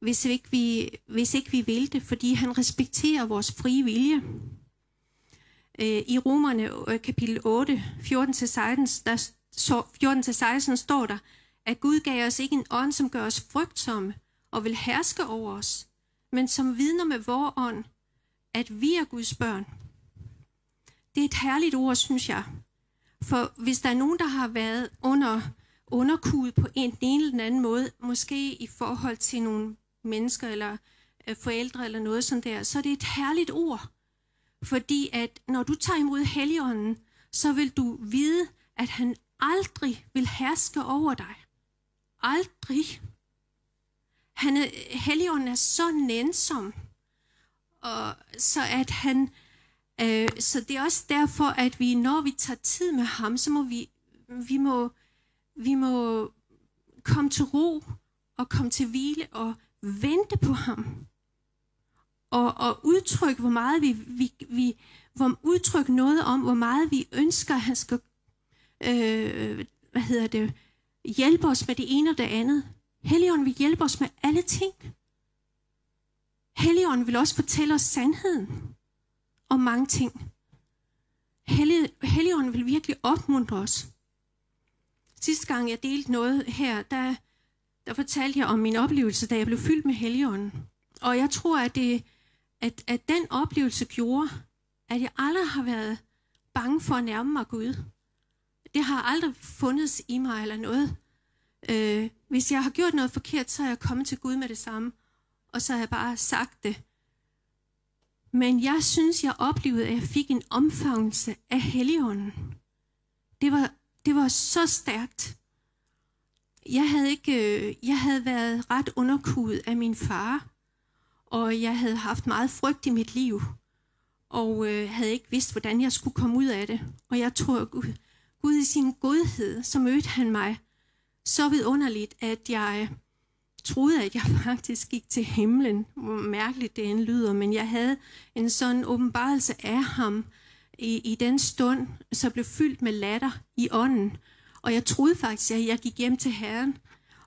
hvis ikke vi, hvis ikke vi vil det, fordi han respekterer vores frie vilje. Øh, I Romerne øh, kapitel 8, 14-16, der, 14-16 står der, at Gud gav os ikke en ånd, som gør os frygtsomme og vil herske over os, men som vidner med vor ånd, at vi er Guds børn. Det er et herligt ord, synes jeg. For hvis der er nogen, der har været under underkudet på en, en eller den anden måde, måske i forhold til nogle mennesker eller øh, forældre eller noget sådan der, så er det et herligt ord. Fordi at når du tager imod Helligånden, så vil du vide, at han aldrig vil herske over dig. Aldrig. Han er, Helligånden er så nænsom, og så at han, øh, så det er også derfor, at vi, når vi tager tid med ham, så må vi, vi må, vi må komme til ro og komme til hvile og vente på ham. Og, og udtrykke, hvor meget vi, vi, vi hvor udtrykke noget om, hvor meget vi ønsker, at han skal øh, hvad hedder det, hjælpe os med det ene og det andet. Helligånden vil hjælpe os med alle ting. Helligånden vil også fortælle os sandheden om mange ting. Helligånden vil virkelig opmuntre os. Sidste gang jeg delte noget her, der, der fortalte jeg om min oplevelse, da jeg blev fyldt med Helligånden. Og jeg tror, at, det, at, at den oplevelse gjorde, at jeg aldrig har været bange for at nærme mig Gud. Det har aldrig fundet i mig eller noget. Øh, hvis jeg har gjort noget forkert, så er jeg kommet til Gud med det samme, og så har jeg bare sagt det. Men jeg synes, jeg oplevede, at jeg fik en omfavnelse af Helligånden. Det var, det var så stærkt. Jeg havde, ikke, øh, jeg havde været ret underkudet af min far, og jeg havde haft meget frygt i mit liv, og øh, havde ikke vidst, hvordan jeg skulle komme ud af det. Og jeg tror, Gud, Gud i sin godhed, så mødte han mig så vidunderligt, at jeg troede, at jeg faktisk gik til himlen. Hvor mærkeligt det end lyder, men jeg havde en sådan åbenbarelse af ham i, i den stund, så blev fyldt med latter i ånden. Og jeg troede faktisk, at jeg gik hjem til Herren.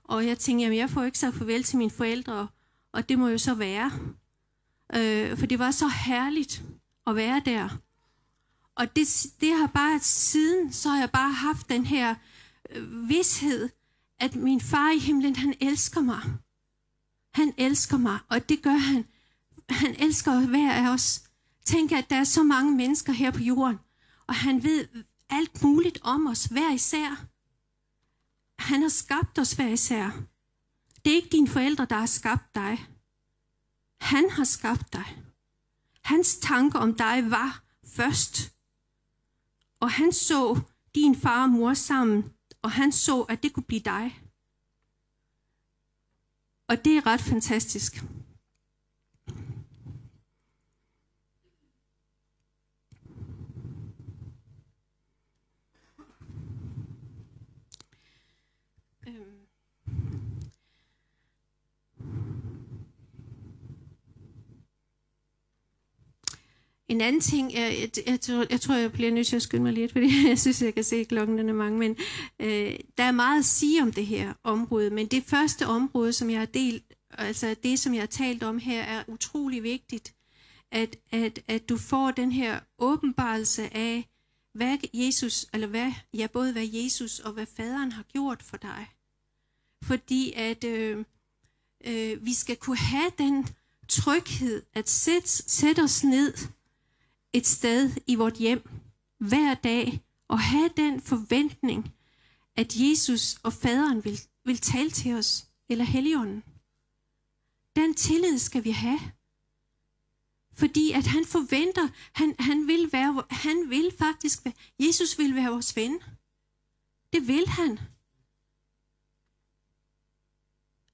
Og jeg tænkte, at jeg får ikke sagt farvel til mine forældre, og det må jo så være. Øh, for det var så herligt at være der. Og det, det har bare siden, så har jeg bare haft den her øh, vidshed, at min far i himlen, han elsker mig. Han elsker mig, og det gør han. Han elsker hver af os. Tænk, at der er så mange mennesker her på jorden, og han ved alt muligt om os, hver især. Han har skabt os hver især. Det er ikke dine forældre, der har skabt dig. Han har skabt dig. Hans tanker om dig var først. Og han så din far og mor sammen, og han så, at det kunne blive dig. Og det er ret fantastisk. En anden ting, øh, jeg, jeg, jeg, tror, jeg tror, jeg bliver nødt til at skynde mig lidt, fordi jeg synes, jeg kan se, at klokken den er mange, men øh, der er meget at sige om det her område, men det første område, som jeg har delt, altså det, som jeg har talt om her, er utrolig vigtigt, at, at, at du får den her åbenbarelse af, hvad Jesus, eller hvad, ja, både hvad Jesus og hvad faderen har gjort for dig. Fordi at øh, øh, vi skal kunne have den tryghed at sætte, sætte os ned et sted i vort hjem hver dag og have den forventning, at Jesus og faderen vil, vil tale til os, eller Helligånden. Den tillid skal vi have. Fordi at han forventer, han, han, vil være, han vil faktisk, være, Jesus vil være vores ven. Det vil han.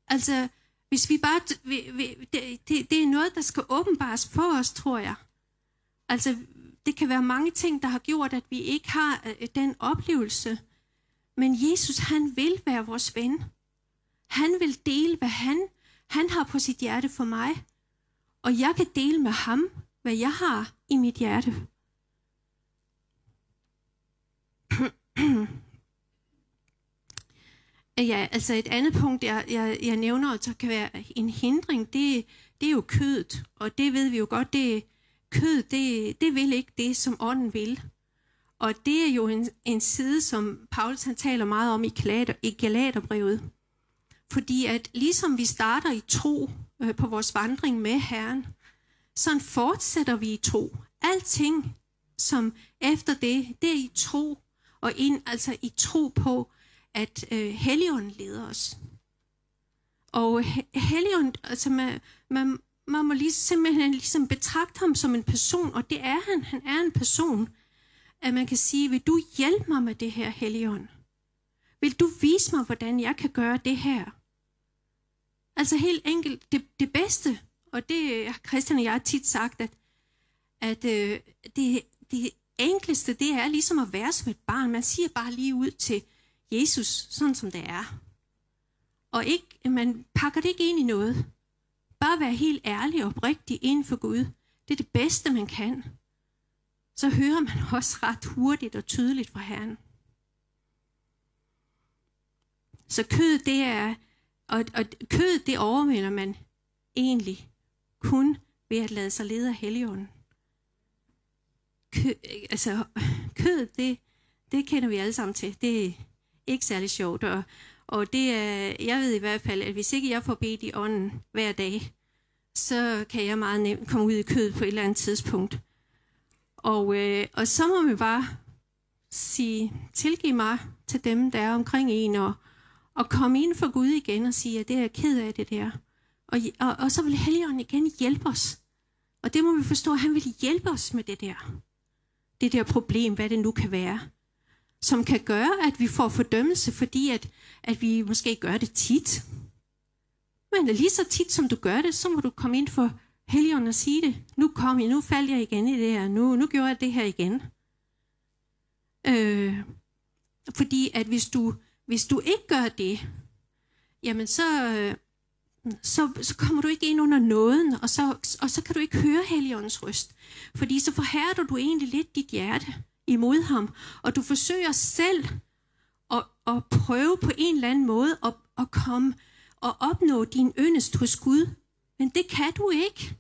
Altså, hvis vi bare, vi, vi, det, det, det er noget, der skal åbenbares for os, tror jeg. Altså, det kan være mange ting, der har gjort, at vi ikke har øh, øh, den oplevelse. Men Jesus, han vil være vores ven. Han vil dele, hvad han, han har på sit hjerte for mig. Og jeg kan dele med ham, hvad jeg har i mit hjerte. Ja, altså et andet punkt, jeg, jeg, jeg nævner, der kan være en hindring, det, det er jo kødet. Og det ved vi jo godt, det kød, det, det vil ikke det, som ånden vil. Og det er jo en, en side, som Paulus han taler meget om i, Galater, i Galaterbrevet. Fordi at ligesom vi starter i tro øh, på vores vandring med Herren, så fortsætter vi i tro. Alting, som efter det, det er i tro, og ind, altså i tro på, at øh, Helligånden leder os. Og Helligånden, altså man, man, man må lige, simpelthen ligesom betragte ham som en person, og det er han, han er en person, at man kan sige, vil du hjælpe mig med det her, Helligånd? Vil du vise mig, hvordan jeg kan gøre det her? Altså helt enkelt, det, det bedste, og det har Christian og jeg tit sagt, at, at øh, det, det enkleste, det er ligesom at være som et barn. Man siger bare lige ud til Jesus, sådan som det er. Og ikke, man pakker det ikke ind i noget. Bare være helt ærlig og oprigtig inden for Gud. Det er det bedste, man kan. Så hører man også ret hurtigt og tydeligt fra Herren. Så kød, det er, og, og kød, det overvinder man egentlig kun ved at lade sig lede af Helligånden. Kø, altså, kød, det, det kender vi alle sammen til. Det er ikke særlig sjovt, og, og det er, jeg ved i hvert fald, at hvis ikke jeg får bedt i ånden hver dag, så kan jeg meget nemt komme ud i kød på et eller andet tidspunkt. Og, øh, og så må vi bare sige, tilgiv mig til dem, der er omkring en, og, og komme ind for Gud igen og sige, at det er ked af det der. Og, og, og så vil Helligånden igen hjælpe os. Og det må vi forstå, at han vil hjælpe os med det der. Det der problem, hvad det nu kan være som kan gøre, at vi får fordømmelse, fordi at, at vi måske gør det tit. Men lige så tit, som du gør det, så må du komme ind for Helligånden og sige det. Nu kom jeg, nu faldt jeg igen i det her, nu, nu gjorde jeg det her igen. Øh, fordi at hvis du, hvis du ikke gør det, jamen så, så, så kommer du ikke ind under nåden, og så, og så kan du ikke høre Helligåndens røst. Fordi så forhærder du egentlig lidt dit hjerte imod ham, og du forsøger selv at, at prøve på en eller anden måde at, at komme og opnå din yndest hos Gud. Men det kan du ikke.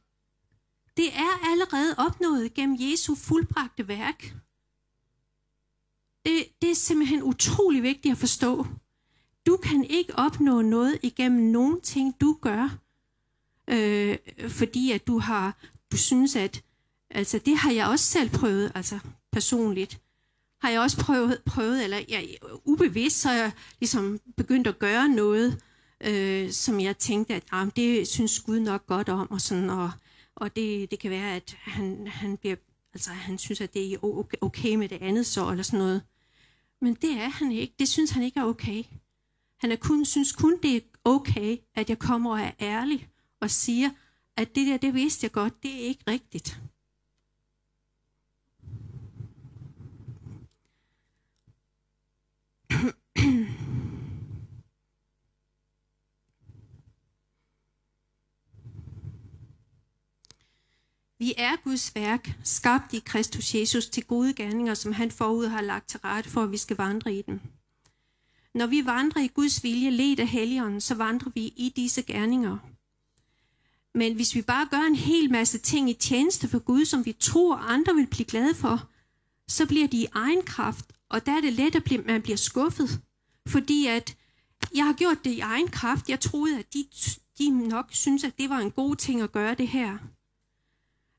Det er allerede opnået gennem Jesu fuldbragte værk. Det, det er simpelthen utrolig vigtigt at forstå. Du kan ikke opnå noget igennem nogen ting, du gør, øh, fordi at du har, du synes, at altså det har jeg også selv prøvet, altså personligt, har jeg også prøvet, prøvet eller jeg, ubevidst, så jeg ligesom begyndt at gøre noget, øh, som jeg tænkte, at ah, det synes Gud nok godt om, og sådan, og, og det, det kan være, at han, han bliver, altså han synes, at det er okay, okay med det andet så, eller sådan noget. Men det er han ikke. Det synes han ikke er okay. Han er kun, synes kun, det er okay, at jeg kommer og er ærlig og siger, at det der, det vidste jeg godt, det er ikke rigtigt. Vi er Guds værk, skabt i Kristus Jesus til gode gerninger, som han forud har lagt til rette for, at vi skal vandre i dem. Når vi vandrer i Guds vilje, led af Helligånden, så vandrer vi i disse gerninger. Men hvis vi bare gør en hel masse ting i tjeneste for Gud, som vi tror andre vil blive glade for, så bliver de i egen kraft, og der er det let, at man bliver skuffet. Fordi at jeg har gjort det i egen kraft. Jeg troede, at de, de nok synes, at det var en god ting at gøre det her.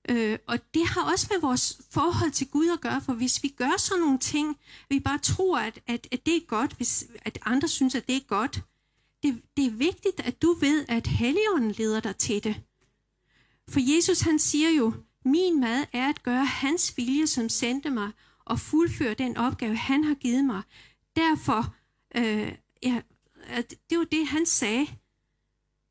Øh, og det har også med vores forhold til Gud at gøre, for hvis vi gør sådan nogle ting, vi bare tror, at, at, at det er godt, hvis at andre synes, at det er godt, det, det er vigtigt, at du ved, at Helligånden leder dig til det. For Jesus han siger jo, min mad er at gøre hans vilje, som sendte mig, og fuldføre den opgave, han har givet mig. Derfor, øh, ja, det var det, han sagde.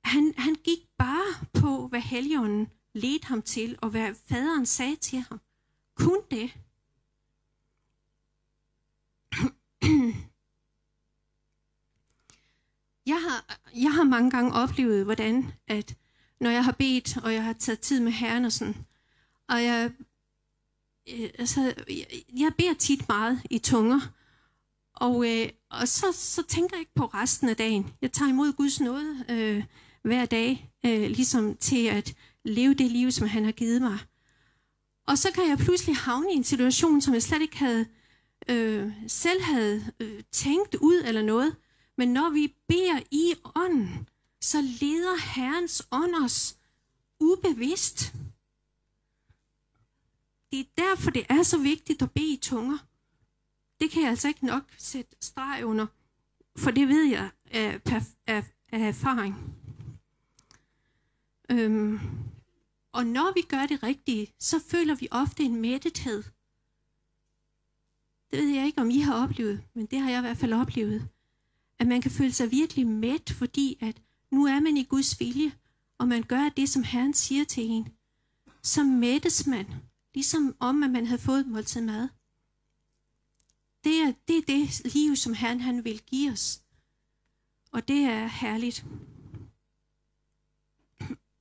Han, han gik bare på, hvad Helligånden ledte ham til, og hvad faderen sagde til ham. Kun det. Jeg har, jeg har mange gange oplevet, hvordan at når jeg har bedt, og jeg har taget tid med Herren og sådan, og jeg, øh, altså, jeg, jeg beder tit meget i tunger, og, øh, og så, så tænker jeg ikke på resten af dagen. Jeg tager imod Guds nåde øh, hver dag, øh, ligesom til at leve det liv, som han har givet mig. Og så kan jeg pludselig havne i en situation, som jeg slet ikke havde øh, selv havde øh, tænkt ud eller noget. Men når vi beder i ånden, så leder Herrens ånd os ubevidst. Det er derfor, det er så vigtigt at bede i tunger. Det kan jeg altså ikke nok sætte streg under, for det ved jeg af, af, af erfaring. Øhm, og når vi gør det rigtige, så føler vi ofte en mættethed. Det ved jeg ikke, om I har oplevet, men det har jeg i hvert fald oplevet. At man kan føle sig virkelig mæt, fordi at nu er man i Guds vilje, og man gør det, som Herren siger til en. Så mættes man, ligesom om, at man havde fået et måltid mad. Det er, det er det liv, som Herren han vil give os. Og det er herligt.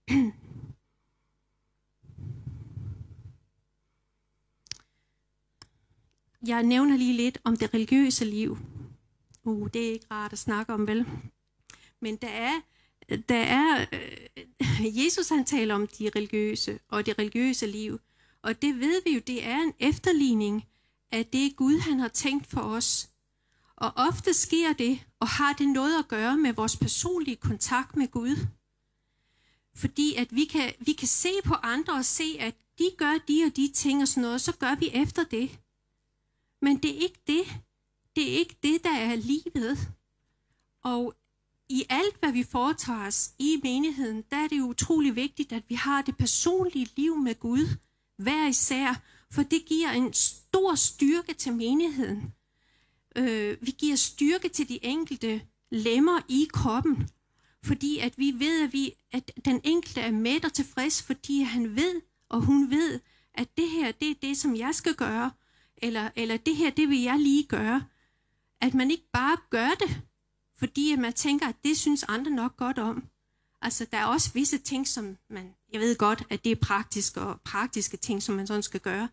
Jeg nævner lige lidt om det religiøse liv. Uh, det er ikke rart at snakke om, vel? Men der er, der er øh, Jesus han taler om de religiøse og det religiøse liv. Og det ved vi jo, det er en efterligning af det Gud han har tænkt for os. Og ofte sker det, og har det noget at gøre med vores personlige kontakt med Gud. Fordi at vi kan, vi kan se på andre og se, at de gør de og de ting og sådan noget, så gør vi efter det. Men det er ikke det. Det er ikke det, der er livet. Og i alt, hvad vi foretager os i menigheden, der er det utrolig vigtigt, at vi har det personlige liv med Gud, hver især, for det giver en stor styrke til menigheden. Øh, vi giver styrke til de enkelte lemmer i kroppen, fordi at vi ved, at, vi, at den enkelte er med og tilfreds, fordi han ved, og hun ved, at det her, det er det, som jeg skal gøre, eller, eller det her, det vil jeg lige gøre. At man ikke bare gør det, fordi at man tænker, at det synes andre nok godt om. Altså, der er også visse ting, som man, jeg ved godt, at det er praktiske og praktiske ting, som man sådan skal gøre.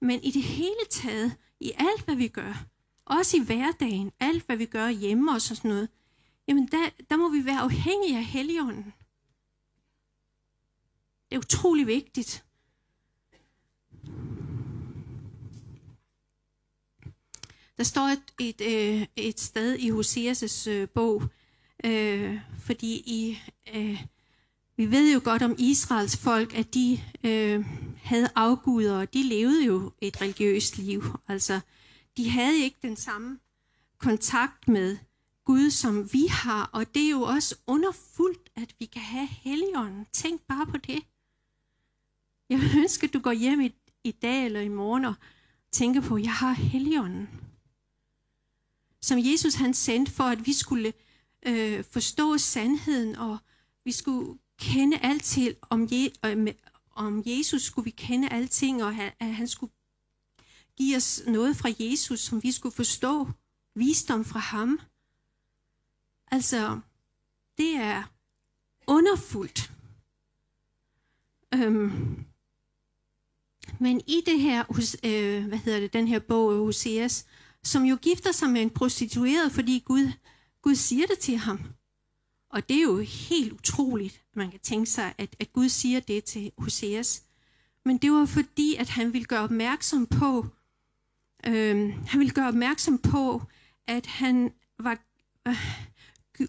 Men i det hele taget, i alt, hvad vi gør, også i hverdagen, alt, hvad vi gør hjemme og sådan noget, jamen der, der må vi være afhængige af Helligånden. Det er utrolig vigtigt. Der står et, et, øh, et sted i Hoseas' øh, bog, øh, fordi i, øh, vi ved jo godt om Israels folk, at de øh, havde afguder, og de levede jo et religiøst liv. Altså, de havde ikke den samme kontakt med Gud, som vi har, og det er jo også underfuldt, at vi kan have Helligånden. Tænk bare på det. Jeg ønsker, at du går hjem i, i dag eller i morgen og tænker på, at jeg har Helligånden som Jesus han sendte for, at vi skulle øh, forstå sandheden, og vi skulle kende alt til om, Je, øh, om Jesus, skulle vi kende alting, og at han skulle give os noget fra Jesus, som vi skulle forstå, visdom fra ham. Altså, det er underfuldt. Øhm, Men i det her, hos, øh, hvad hedder det, den her bog, Hoseas, som jo gifter sig med en prostitueret, fordi Gud, Gud siger det til ham. Og det er jo helt utroligt, at man kan tænke sig, at, at Gud siger det til Hoseas. Men det var fordi, at han ville gøre opmærksom på, øh, han ville gøre opmærksom på, at han var, øh,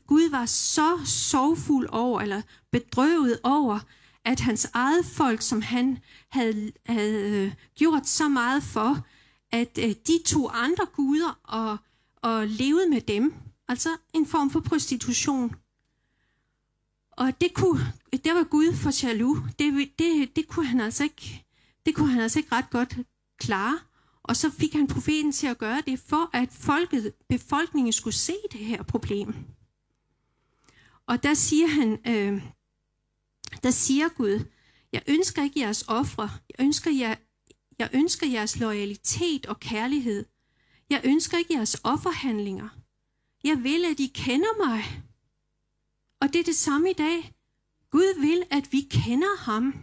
Gud var så sorgfuld over, eller bedrøvet over, at hans eget folk, som han havde, havde øh, gjort så meget for, at øh, de tog andre guder og, og levede med dem. Altså en form for prostitution. Og det, kunne, det var Gud for jaloux. Det, det, det, kunne han altså ikke, det kunne han altså ikke ret godt klare. Og så fik han profeten til at gøre det, for at folket, befolkningen skulle se det her problem. Og der siger han, øh, der siger Gud, jeg ønsker ikke jeres ofre, jeg ønsker, jer, jeg ønsker jeres loyalitet og kærlighed. Jeg ønsker ikke jeres offerhandlinger. Jeg vil, at I kender mig. Og det er det samme i dag. Gud vil, at vi kender ham.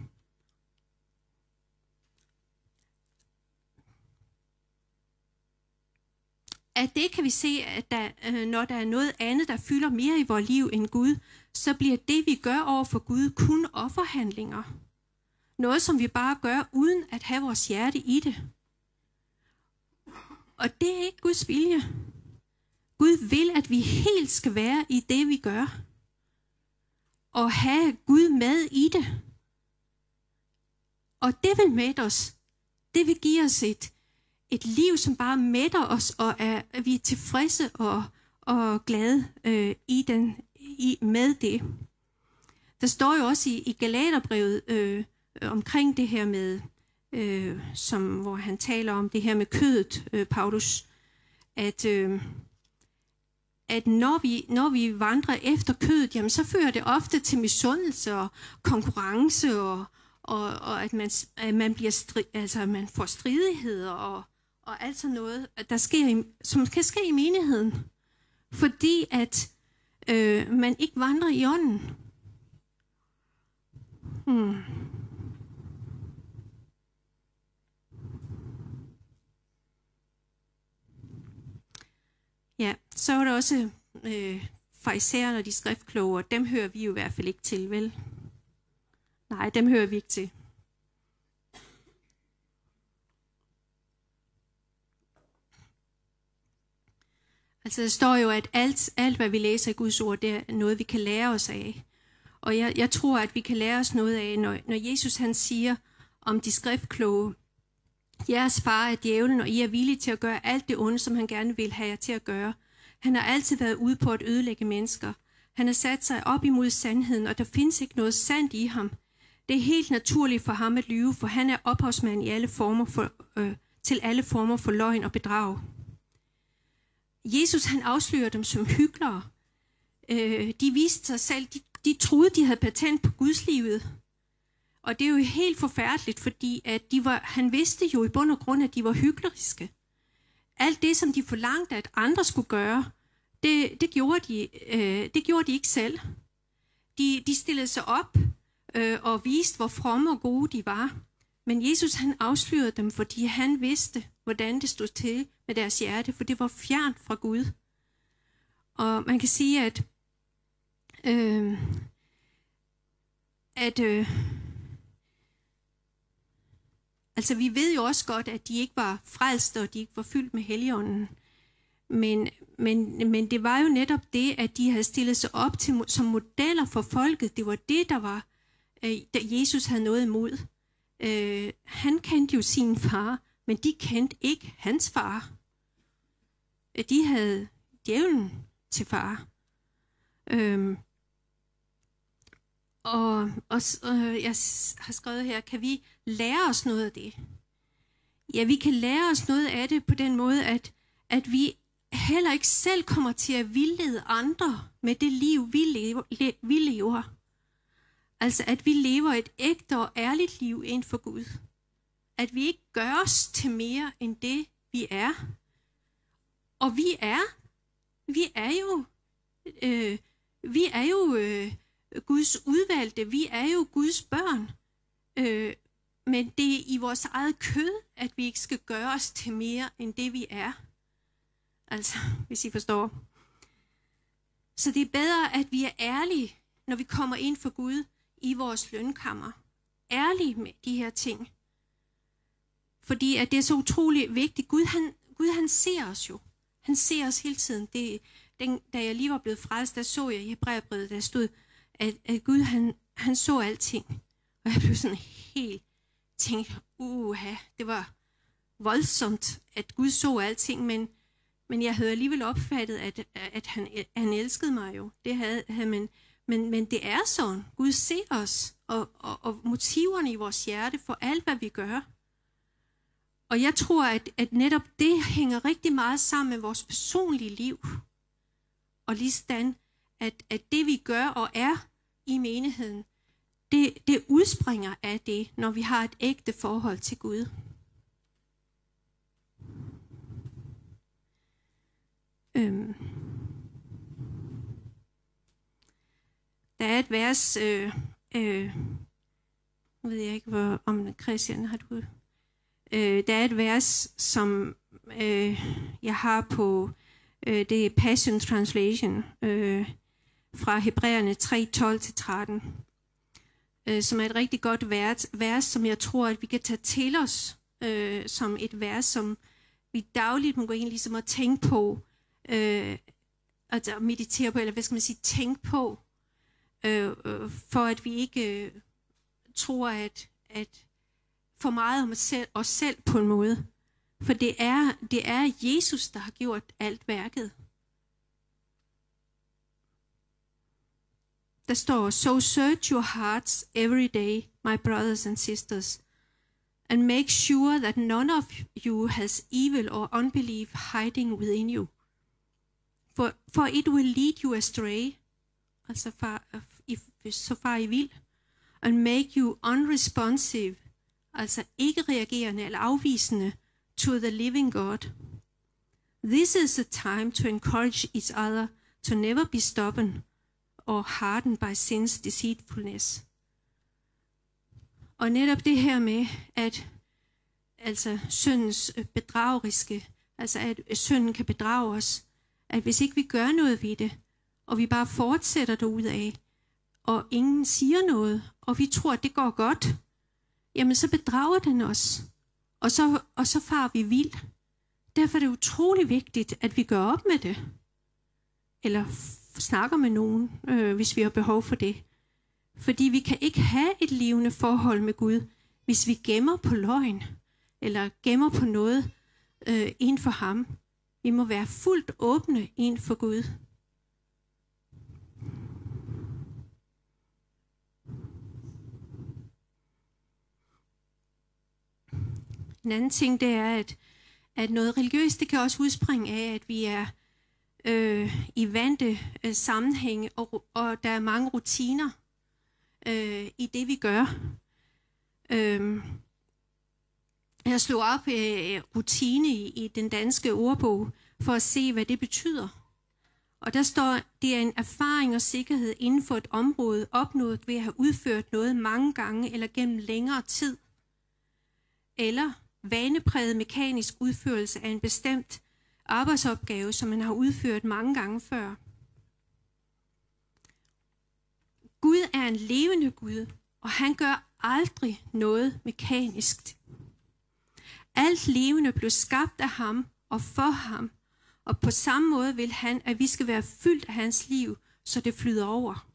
At det kan vi se, at der, øh, når der er noget andet, der fylder mere i vores liv end Gud, så bliver det, vi gør over for Gud, kun offerhandlinger. Noget, som vi bare gør, uden at have vores hjerte i det. Og det er ikke Guds vilje. Gud vil, at vi helt skal være i det, vi gør. Og have Gud med i det. Og det vil mætte os. Det vil give os et, et liv, som bare mætter os, og er, at vi er tilfredse og, og glade øh, i den, i, med det. Der står jo også i, i Galaterbrevet øh, Øh, omkring det her med, øh, som, hvor han taler om det her med kødet, øh, Paulus, at, øh, at når vi, når vi vandrer efter kødet, jamen, så fører det ofte til misundelse og konkurrence, og, og, og at, man, at man, bliver stri, altså, man får stridigheder og, og alt sådan noget, der sker, som kan ske i menigheden. Fordi at øh, man ikke vandrer i ånden. Hmm. Ja, så var der også øh, farisæerne og de skriftkloge, og dem hører vi jo i hvert fald ikke til, vel? Nej, dem hører vi ikke til. Altså der står jo, at alt, alt hvad vi læser i Guds ord, det er noget, vi kan lære os af. Og jeg, jeg tror, at vi kan lære os noget af, når, når Jesus han siger om de skriftkloge, jeres far er djævlen, og I er villige til at gøre alt det onde, som han gerne vil have jer til at gøre. Han har altid været ude på at ødelægge mennesker. Han har sat sig op imod sandheden, og der findes ikke noget sandt i ham. Det er helt naturligt for ham at lyve, for han er ophavsmand i alle former for, øh, til alle former for løgn og bedrag. Jesus han afslører dem som hyklere. Øh, de viste sig selv, de, de troede, de havde patent på Guds livet. Og det er jo helt forfærdeligt, fordi at de var, han vidste jo i bund og grund, at de var hykleriske. Alt det, som de forlangte, at andre skulle gøre, det, det, gjorde, de, øh, det gjorde de ikke selv. De, de stillede sig op øh, og viste, hvor fromme og gode de var. Men Jesus han afslørede dem, fordi han vidste, hvordan det stod til med deres hjerte, for det var fjernt fra Gud. Og man kan sige, at, øh, at øh, altså vi ved jo også godt, at de ikke var frelste, og de ikke var fyldt med heligånden. Men, men, men det var jo netop det, at de havde stillet sig op til, som modeller for folket. Det var det, der var, øh, der Jesus havde noget imod. Øh, han kendte jo sin far, men de kendte ikke hans far. Øh, de havde djævlen til far. Øh, og, og øh, jeg har skrevet her, kan vi lære os noget af det? Ja, vi kan lære os noget af det på den måde, at, at vi heller ikke selv kommer til at vildlede andre med det liv, vi lever. Vi lever. Altså, at vi lever et ægte og ærligt liv inden for Gud at vi ikke gør os til mere end det, vi er. Og vi er, vi er jo, øh, vi er jo øh, Guds udvalgte, vi er jo Guds børn. Øh, men det er i vores eget kød, at vi ikke skal gøre os til mere end det, vi er. Altså, hvis I forstår. Så det er bedre, at vi er ærlige, når vi kommer ind for Gud i vores lønkammer. Ærlige med de her ting. Fordi at det er så utrolig vigtigt. Gud han, Gud, han ser os jo. Han ser os hele tiden. Det, den, da jeg lige var blevet frelst, der så jeg i Hebræerbrevet, der stod, at, at Gud han, han så alting. Og jeg blev sådan helt tænkt, uha, det var voldsomt, at Gud så alting, men, men jeg havde alligevel opfattet, at, at han, han elskede mig jo. Det havde, havde man, men, men det er sådan. Gud ser os, og, og, og motiverne i vores hjerte for alt, hvad vi gør. Og jeg tror, at, at netop det hænger rigtig meget sammen med vores personlige liv. Og lige sådan, at, at det vi gør og er i menigheden, det, det udspringer af det, når vi har et ægte forhold til Gud. Øhm. Der er et vers, øh, øh, ved jeg ikke, hvor, om Christian har du... Øh, der er et vers, som øh, jeg har på, øh, det er Passion Translation, øh, fra Hebræerne 3, 12-13, øh, som er et rigtig godt vers, vers, som jeg tror, at vi kan tage til os, øh, som et vers, som vi dagligt må gå ind ligesom at tænke på, øh, altså meditere på, eller hvad skal man sige, tænke på, øh, øh, for at vi ikke øh, tror, at, at for meget om os selv, os selv på en måde. For det er, det er Jesus, der har gjort alt værket. Der står, So search your hearts every day, my brothers and sisters, and make sure that none of you has evil or unbelief hiding within you. For, for it will lead you astray, altså far, if, så far I vil, and make you unresponsive, altså ikke reagerende eller afvisende to the living God. This is the time to encourage each other to never be stubborn og hardened by sin's deceitfulness. Og netop det her med, at altså syndens øh, bedrageriske, altså at øh, synden kan bedrage os, at hvis ikke vi gør noget ved det, og vi bare fortsætter af, og ingen siger noget, og vi tror, at det går godt, jamen så bedrager den os, og så, og så far vi vild. Derfor er det utrolig vigtigt, at vi gør op med det, eller snakker med nogen, øh, hvis vi har behov for det. Fordi vi kan ikke have et levende forhold med Gud, hvis vi gemmer på løgn, eller gemmer på noget øh, inden for ham. Vi må være fuldt åbne inden for Gud. En anden ting, det er, at, at noget religiøst, det kan også udspringe af, at vi er øh, i vante øh, sammenhænge, og, og der er mange rutiner øh, i det, vi gør. Øh, jeg slog op øh, rutine i, i den danske ordbog, for at se, hvad det betyder. Og der står, det er en erfaring og sikkerhed inden for et område, opnået ved at have udført noget mange gange eller gennem længere tid. Eller vanepræget mekanisk udførelse af en bestemt arbejdsopgave, som man har udført mange gange før. Gud er en levende Gud, og han gør aldrig noget mekanisk. Alt levende blev skabt af ham og for ham, og på samme måde vil han, at vi skal være fyldt af hans liv, så det flyder over.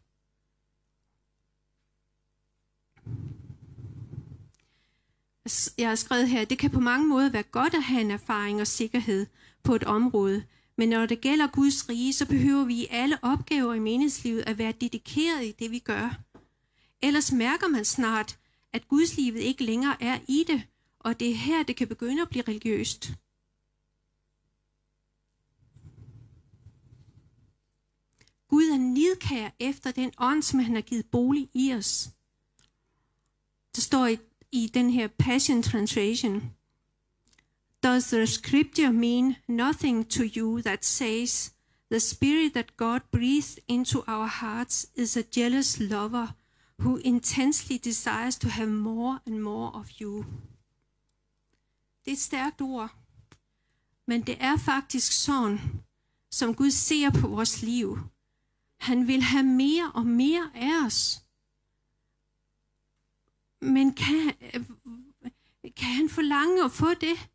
Jeg har skrevet her, det kan på mange måder være godt at have en erfaring og sikkerhed på et område, men når det gælder Guds rige, så behøver vi i alle opgaver i meningslivet at være dedikeret i det, vi gør. Ellers mærker man snart, at Guds livet ikke længere er i det, og det er her, det kan begynde at blive religiøst. Gud er nidkær efter den ånd, som han har givet bolig i os. Der står i, i den her Passion Translation, Does the scripture mean nothing to you that says, The spirit that God breathed into our hearts is a jealous lover who intensely desires to have more and more of you. Det er et stærkt ord, men det er faktisk sådan, som Gud ser på vores liv. Han vil have mere og mere af os. Men kan, kan han forlange at få det?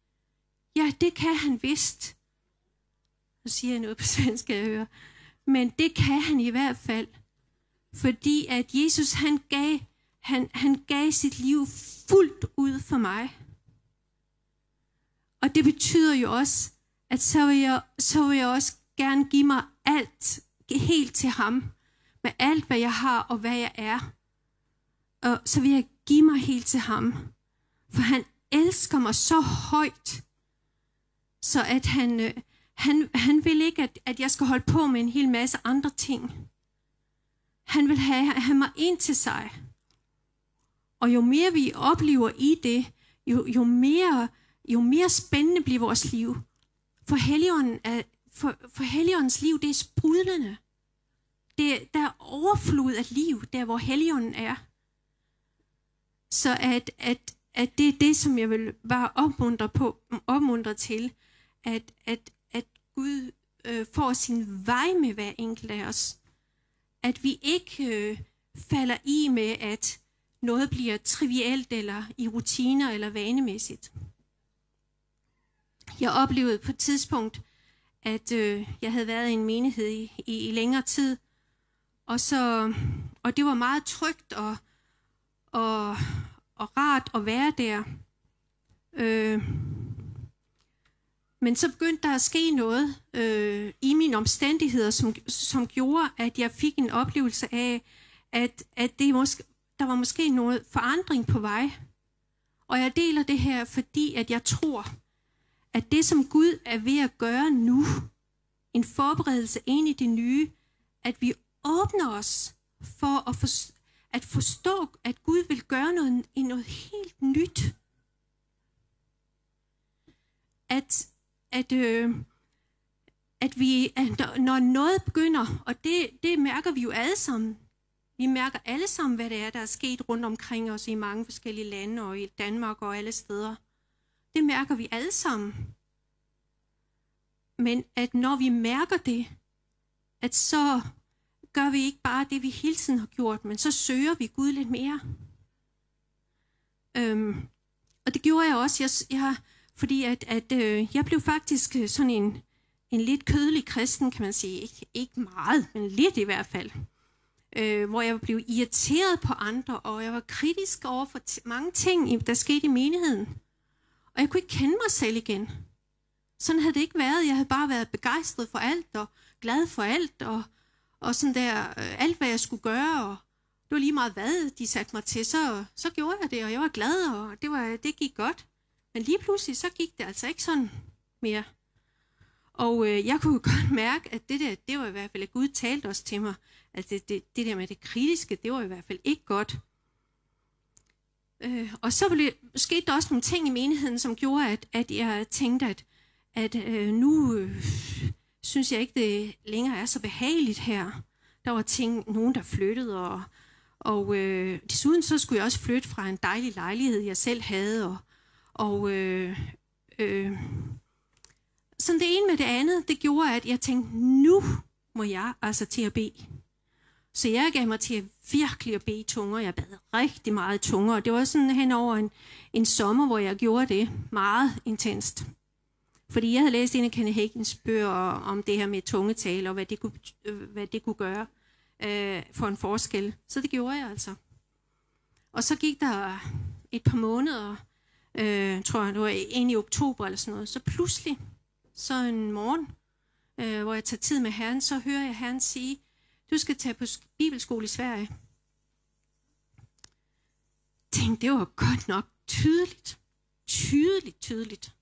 Ja, det kan han vist. Nu siger jeg noget på svensk, jeg hører. Men det kan han i hvert fald. Fordi at Jesus, han gav, han, han gav sit liv fuldt ud for mig. Og det betyder jo også, at så vil jeg, så vil jeg også gerne give mig alt helt til ham. Med alt, hvad jeg har og hvad jeg er. Og så vil jeg give mig helt til ham. For han elsker mig så højt, så at han, øh, han, han vil ikke, at, at jeg skal holde på med en hel masse andre ting. Han vil have, have mig ind til sig. Og jo mere vi oplever i det, jo, jo, mere, jo mere spændende bliver vores liv. For Helligånden er, for, for Helligåndens liv, det er sprudlende. Det, der er overflod af liv, der hvor Helligånden er. Så at, at, at det er det, som jeg vil bare opmuntre, på, opmuntre til, at, at, at Gud øh, får sin vej med hver enkelt af os. At vi ikke øh, falder i med, at noget bliver trivielt eller i rutiner eller vanemæssigt. Jeg oplevede på et tidspunkt, at øh, jeg havde været i en menighed i, i, i længere tid, og, så, og det var meget trygt og, og, og rart at være der. Øh, men så begyndte der at ske noget øh, i mine omstændigheder, som, som gjorde, at jeg fik en oplevelse af, at, at det måske, der var måske noget forandring på vej. Og jeg deler det her, fordi at jeg tror, at det som Gud er ved at gøre nu, en forberedelse ind i det nye, at vi åbner os for at, for, at forstå, at Gud vil gøre noget, noget helt nyt. At, at, øh, at vi, at når noget begynder, og det, det mærker vi jo alle sammen, vi mærker alle sammen, hvad det er, der er sket rundt omkring os i mange forskellige lande og i Danmark og alle steder. Det mærker vi alle sammen. Men at når vi mærker det, at så gør vi ikke bare det, vi hele tiden har gjort, men så søger vi Gud lidt mere. Øhm, og det gjorde jeg også, jeg, jeg, fordi at, at øh, jeg blev faktisk øh, sådan en, en lidt kødelig kristen, kan man sige. Ikke, ikke meget, men lidt i hvert fald. Øh, hvor jeg blev irriteret på andre, og jeg var kritisk over for t- mange ting, der skete i menigheden. Og jeg kunne ikke kende mig selv igen. Sådan havde det ikke været. Jeg havde bare været begejstret for alt, og glad for alt, og, og sådan der, øh, alt hvad jeg skulle gøre, og det var lige meget hvad de satte mig til, så, så gjorde jeg det, og jeg var glad, og det, var, det gik godt. Men lige pludselig, så gik det altså ikke sådan mere. Og øh, jeg kunne godt mærke, at det der, det var i hvert fald, at Gud talte også til mig, at det, det, det der med det kritiske, det var i hvert fald ikke godt. Øh, og så blev, skete der også nogle ting i menigheden, som gjorde, at, at jeg tænkte, at, at øh, nu øh, synes jeg ikke, det længere er så behageligt her. Der var ting, nogen der flyttede, og, og øh, desuden så skulle jeg også flytte fra en dejlig lejlighed, jeg selv havde, og, og øh, øh, sådan det ene med det andet, det gjorde, at jeg tænkte, nu må jeg altså til at bede. Så jeg gav mig til at virkelig at bede tunger. Jeg bad rigtig meget tunger, og det var sådan hen over en, en sommer, hvor jeg gjorde det meget intenst. Fordi jeg havde læst en af Kenneth Hagens bøger om det her med tungetale, og hvad det kunne, øh, hvad det kunne gøre øh, for en forskel. Så det gjorde jeg altså. Og så gik der et par måneder, øh, tror jeg, det var en i oktober eller sådan noget. Så pludselig, så en morgen, øh, hvor jeg tager tid med Herren, så hører jeg Herren sige, du skal tage på bibelskole i Sverige. Tænk, det var godt nok tydeligt. Tydeligt, tydeligt.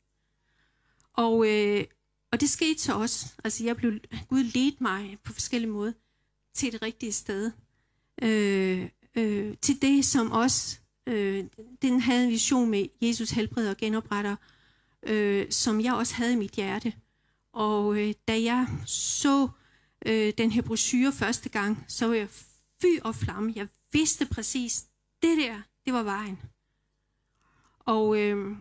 Og, øh, og det skete så også. Altså jeg blev, Gud ledte mig på forskellige måder til det rigtige sted. Øh, øh, til det, som også, øh, den havde en vision med Jesus helbreder og genopretter, øh, som jeg også havde i mit hjerte. Og øh, da jeg så øh, den her brochure første gang, så var jeg fy og flamme. Jeg vidste præcis, det der, det var vejen. Og øh,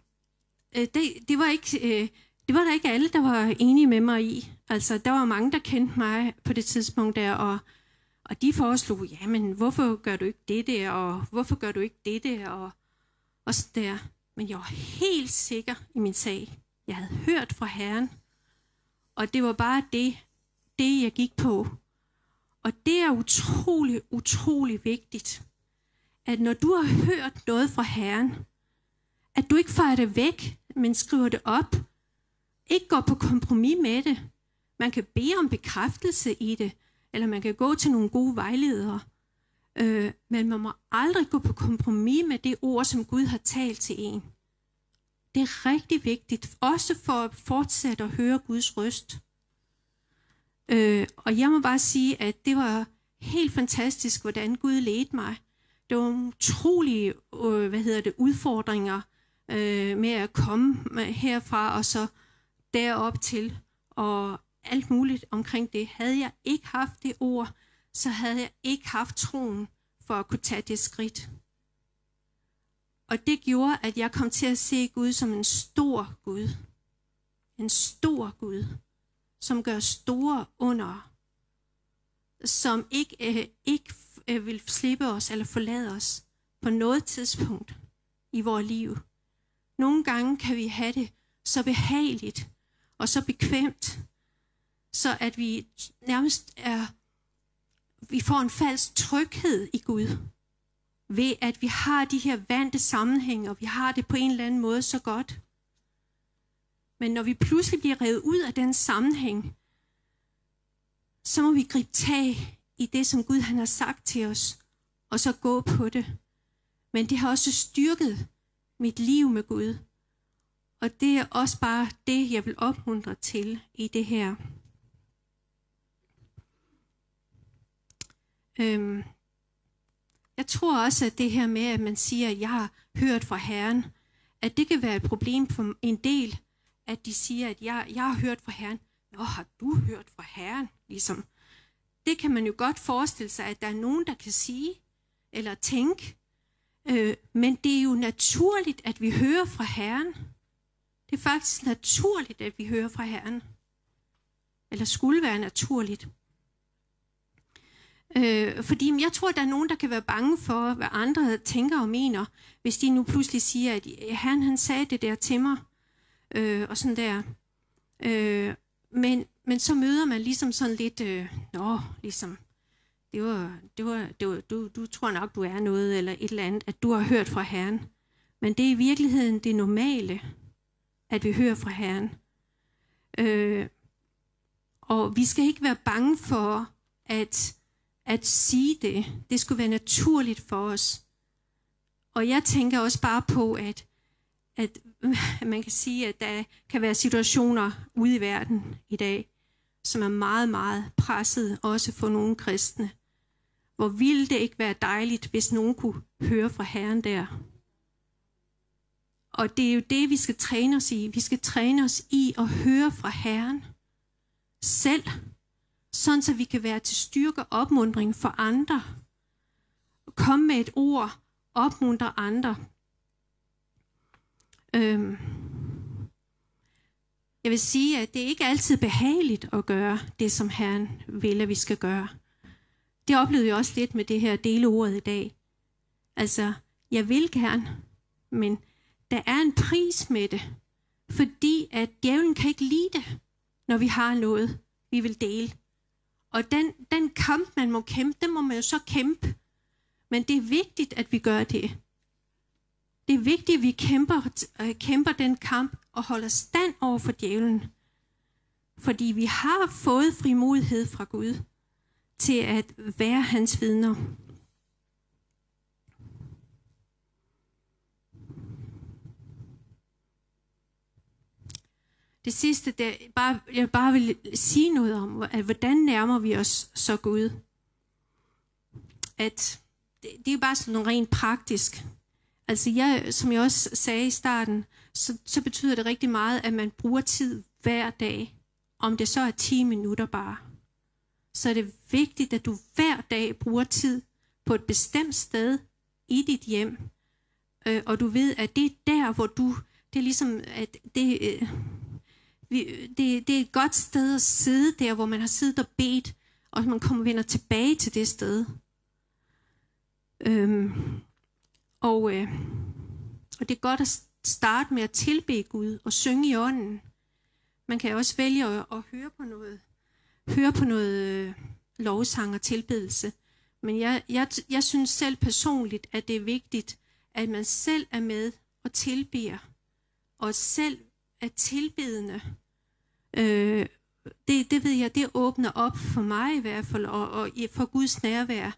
øh det, det, var ikke, øh, det var der ikke alle, der var enige med mig i. Altså, der var mange, der kendte mig på det tidspunkt der, og, og de foreslog, jamen, hvorfor gør du ikke det der, og hvorfor gør du ikke det der, og, og så der. Men jeg var helt sikker i min sag. Jeg havde hørt fra Herren, og det var bare det, det jeg gik på. Og det er utrolig, utrolig vigtigt, at når du har hørt noget fra Herren, at du ikke fejrer det væk, men skriver det op. Ikke går på kompromis med det. Man kan bede om bekræftelse i det, eller man kan gå til nogle gode vejledere. Øh, men man må aldrig gå på kompromis med det ord, som Gud har talt til en. Det er rigtig vigtigt, også for at fortsætte at høre Guds røst. Øh, og jeg må bare sige, at det var helt fantastisk, hvordan Gud ledte mig. Det var utrolige øh, hvad hedder det, udfordringer øh, med at komme herfra og så derop til, og alt muligt omkring det. Havde jeg ikke haft det ord, så havde jeg ikke haft troen for at kunne tage det skridt. Og det gjorde, at jeg kom til at se Gud som en stor Gud. En stor Gud, som gør store under, som ikke, øh, ikke øh, vil slippe os eller forlade os på noget tidspunkt i vores liv. Nogle gange kan vi have det så behageligt og så bekvemt, så at vi nærmest er, vi får en falsk tryghed i Gud, ved at vi har de her vante sammenhænge, og vi har det på en eller anden måde så godt. Men når vi pludselig bliver revet ud af den sammenhæng, så må vi gribe tag i det, som Gud han har sagt til os, og så gå på det. Men det har også styrket mit liv med Gud. Og det er også bare det, jeg vil opmuntre til i det her. Øhm, jeg tror også, at det her med, at man siger, at jeg har hørt fra Herren, at det kan være et problem for en del, at de siger, at jeg, jeg har hørt fra Herren. Nå, har du hørt fra Herren? Ligesom. Det kan man jo godt forestille sig, at der er nogen, der kan sige eller tænke, Øh, men det er jo naturligt, at vi hører fra Herren. Det er faktisk naturligt, at vi hører fra Herren. Eller skulle være naturligt. Øh, fordi jeg tror, der er nogen, der kan være bange for, hvad andre tænker og mener, hvis de nu pludselig siger, at han, han sagde det der til mig, øh, og sådan der. Øh, men, men så møder man ligesom sådan lidt, øh, nå, ligesom, det var, det var, det var du, du tror nok, du er noget, eller et eller andet, at du har hørt fra Herren. Men det er i virkeligheden det normale, at vi hører fra Herren. Øh, og vi skal ikke være bange for at, at sige det. Det skulle være naturligt for os. Og jeg tænker også bare på, at, at man kan sige, at der kan være situationer ude i verden i dag, som er meget, meget presset, også for nogle kristne. Hvor ville det ikke være dejligt, hvis nogen kunne høre fra Herren der. Og det er jo det, vi skal træne os i. Vi skal træne os i at høre fra Herren selv, sådan så vi kan være til styrke og opmundring for andre. Komme med et ord, opmuntre andre. Øhm. Jeg vil sige, at det er ikke altid behageligt at gøre det, som Herren vil, at vi skal gøre. Det oplevede jeg også lidt med det her deleordet i dag. Altså, jeg vil gerne, men der er en pris med det. Fordi at djævlen kan ikke lide det, når vi har noget, vi vil dele. Og den, den kamp, man må kæmpe, den må man jo så kæmpe. Men det er vigtigt, at vi gør det. Det er vigtigt, at vi kæmper, øh, kæmper den kamp og holder stand over for djævlen. Fordi vi har fået frimodighed fra Gud til at være hans vidner. Det sidste, der bare, jeg bare vil sige noget om, at hvordan nærmer vi os så Gud? At det, det er bare sådan noget rent praktisk. Altså jeg, som jeg også sagde i starten, så, så betyder det rigtig meget, at man bruger tid hver dag. Om det så er 10 minutter bare så er det vigtigt, at du hver dag bruger tid på et bestemt sted i dit hjem, øh, og du ved, at det er der, hvor du, det er ligesom, at det, øh, vi, det, det er et godt sted at sidde der, hvor man har siddet og bedt, og man kommer vender tilbage til det sted. Øhm, og, øh, og det er godt at starte med at tilbe Gud og synge i ånden. Man kan også vælge at, at høre på noget, høre på noget øh, lovsang og tilbedelse. Men jeg, jeg, jeg synes selv personligt, at det er vigtigt, at man selv er med og tilbeder, og selv er tilbedende. Øh, det, det ved jeg, det åbner op for mig i hvert fald, og, og for Guds nærvær,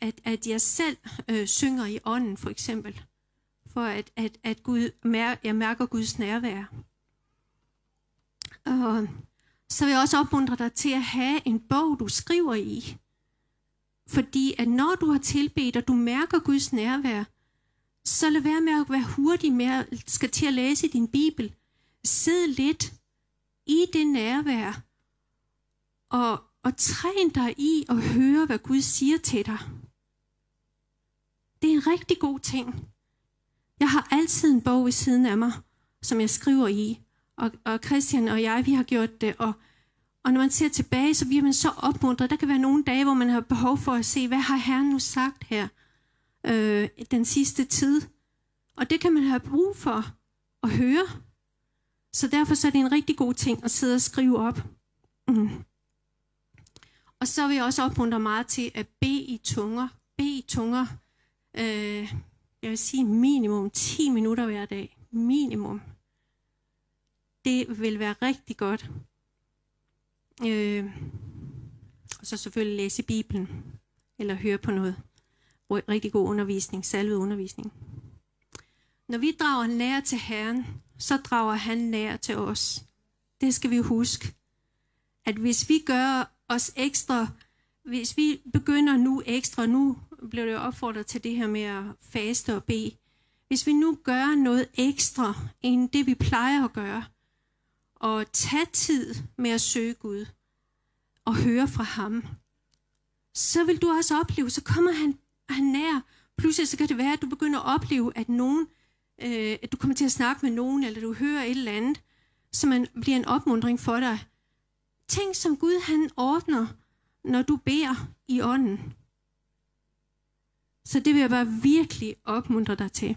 at, at jeg selv øh, synger i ånden for eksempel, for at, at, at Gud, mær, jeg mærker Guds nærvær. Og så vil jeg også opmuntre dig til at have en bog, du skriver i. Fordi at når du har tilbedt, og du mærker Guds nærvær, så lad være med at være hurtig med at skal til at læse din bibel. Sid lidt i det nærvær, og, og træn dig i at høre, hvad Gud siger til dig. Det er en rigtig god ting. Jeg har altid en bog ved siden af mig, som jeg skriver i. Og, og Christian og jeg, vi har gjort det. Og, og når man ser tilbage, så bliver man så opmuntret. Der kan være nogle dage, hvor man har behov for at se, hvad har Herren nu sagt her øh, den sidste tid. Og det kan man have brug for at høre. Så derfor så er det en rigtig god ting at sidde og skrive op. Mm. Og så vil jeg også opmuntre meget til at bede i tunger. Bede i tunger. Øh, jeg vil sige minimum 10 minutter hver dag. Minimum. Det vil være rigtig godt. Øh, og så selvfølgelig læse Bibelen. Eller høre på noget rigtig god undervisning, salvet undervisning. Når vi drager nær til Herren, så drager han nær til os. Det skal vi huske. At hvis vi gør os ekstra, hvis vi begynder nu ekstra, nu bliver det opfordret til det her med at faste og bede. Hvis vi nu gør noget ekstra, end det vi plejer at gøre, og tage tid med at søge Gud, og høre fra ham, så vil du også opleve, så kommer han, han nær. Pludselig så kan det være, at du begynder at opleve, at nogen øh, at du kommer til at snakke med nogen, eller du hører et eller andet, som man bliver en opmundring for dig. Ting, som Gud han ordner, når du beder i ånden. Så det vil jeg bare virkelig opmuntre dig til.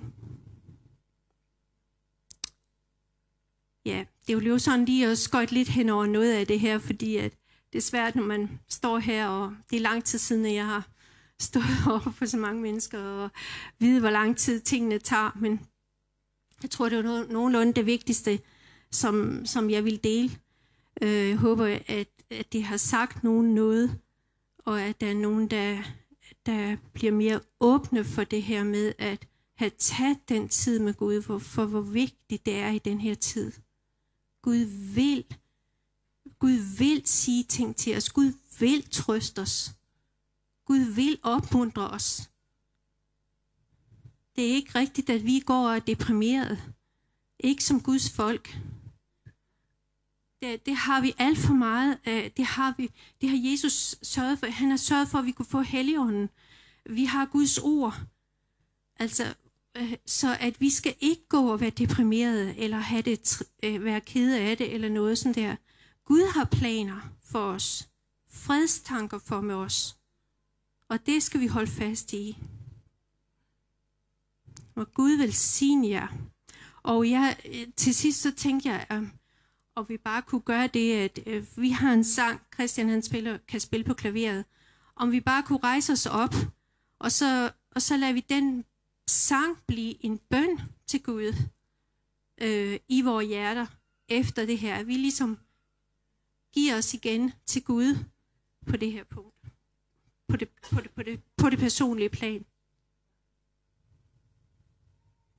Ja, det er jo sådan lige at skøjte lidt hen over noget af det her, fordi at det er svært, når man står her, og det er lang tid siden, at jeg har stået over for så mange mennesker, og vide, hvor lang tid tingene tager. Men jeg tror, det var nogenlunde det vigtigste, som, som jeg vil dele. Øh, jeg håber, at, at det har sagt nogen noget, og at der er nogen, der, der bliver mere åbne for det her med at have taget den tid med Gud, for, for hvor vigtigt det er i den her tid. Gud vil, Gud vil sige ting til os. Gud vil trøste os. Gud vil opmuntre os. Det er ikke rigtigt, at vi går og er deprimeret. Ikke som Guds folk. Det, det har vi alt for meget af. Det har, vi, det har Jesus sørget for. Han har sørget for, at vi kunne få Helligånden. Vi har Guds ord. Altså, øh, så at vi skal ikke gå og være deprimerede, eller have det, øh, være kede af det, eller noget sådan der. Gud har planer for os. Fredstanker for med os. Og det skal vi holde fast i. Og Gud velsigne jer. Og jeg, øh, til sidst så tænkte jeg, at at vi bare kunne gøre det, at øh, vi har en sang, Christian han spiller, kan spille på klaveret, om vi bare kunne rejse os op, og så, og så lader vi den sang blive en bøn til Gud øh, i vores hjerter efter det her. Vi ligesom giver os igen til Gud på det her punkt. På det, på det, på det, på det personlige plan.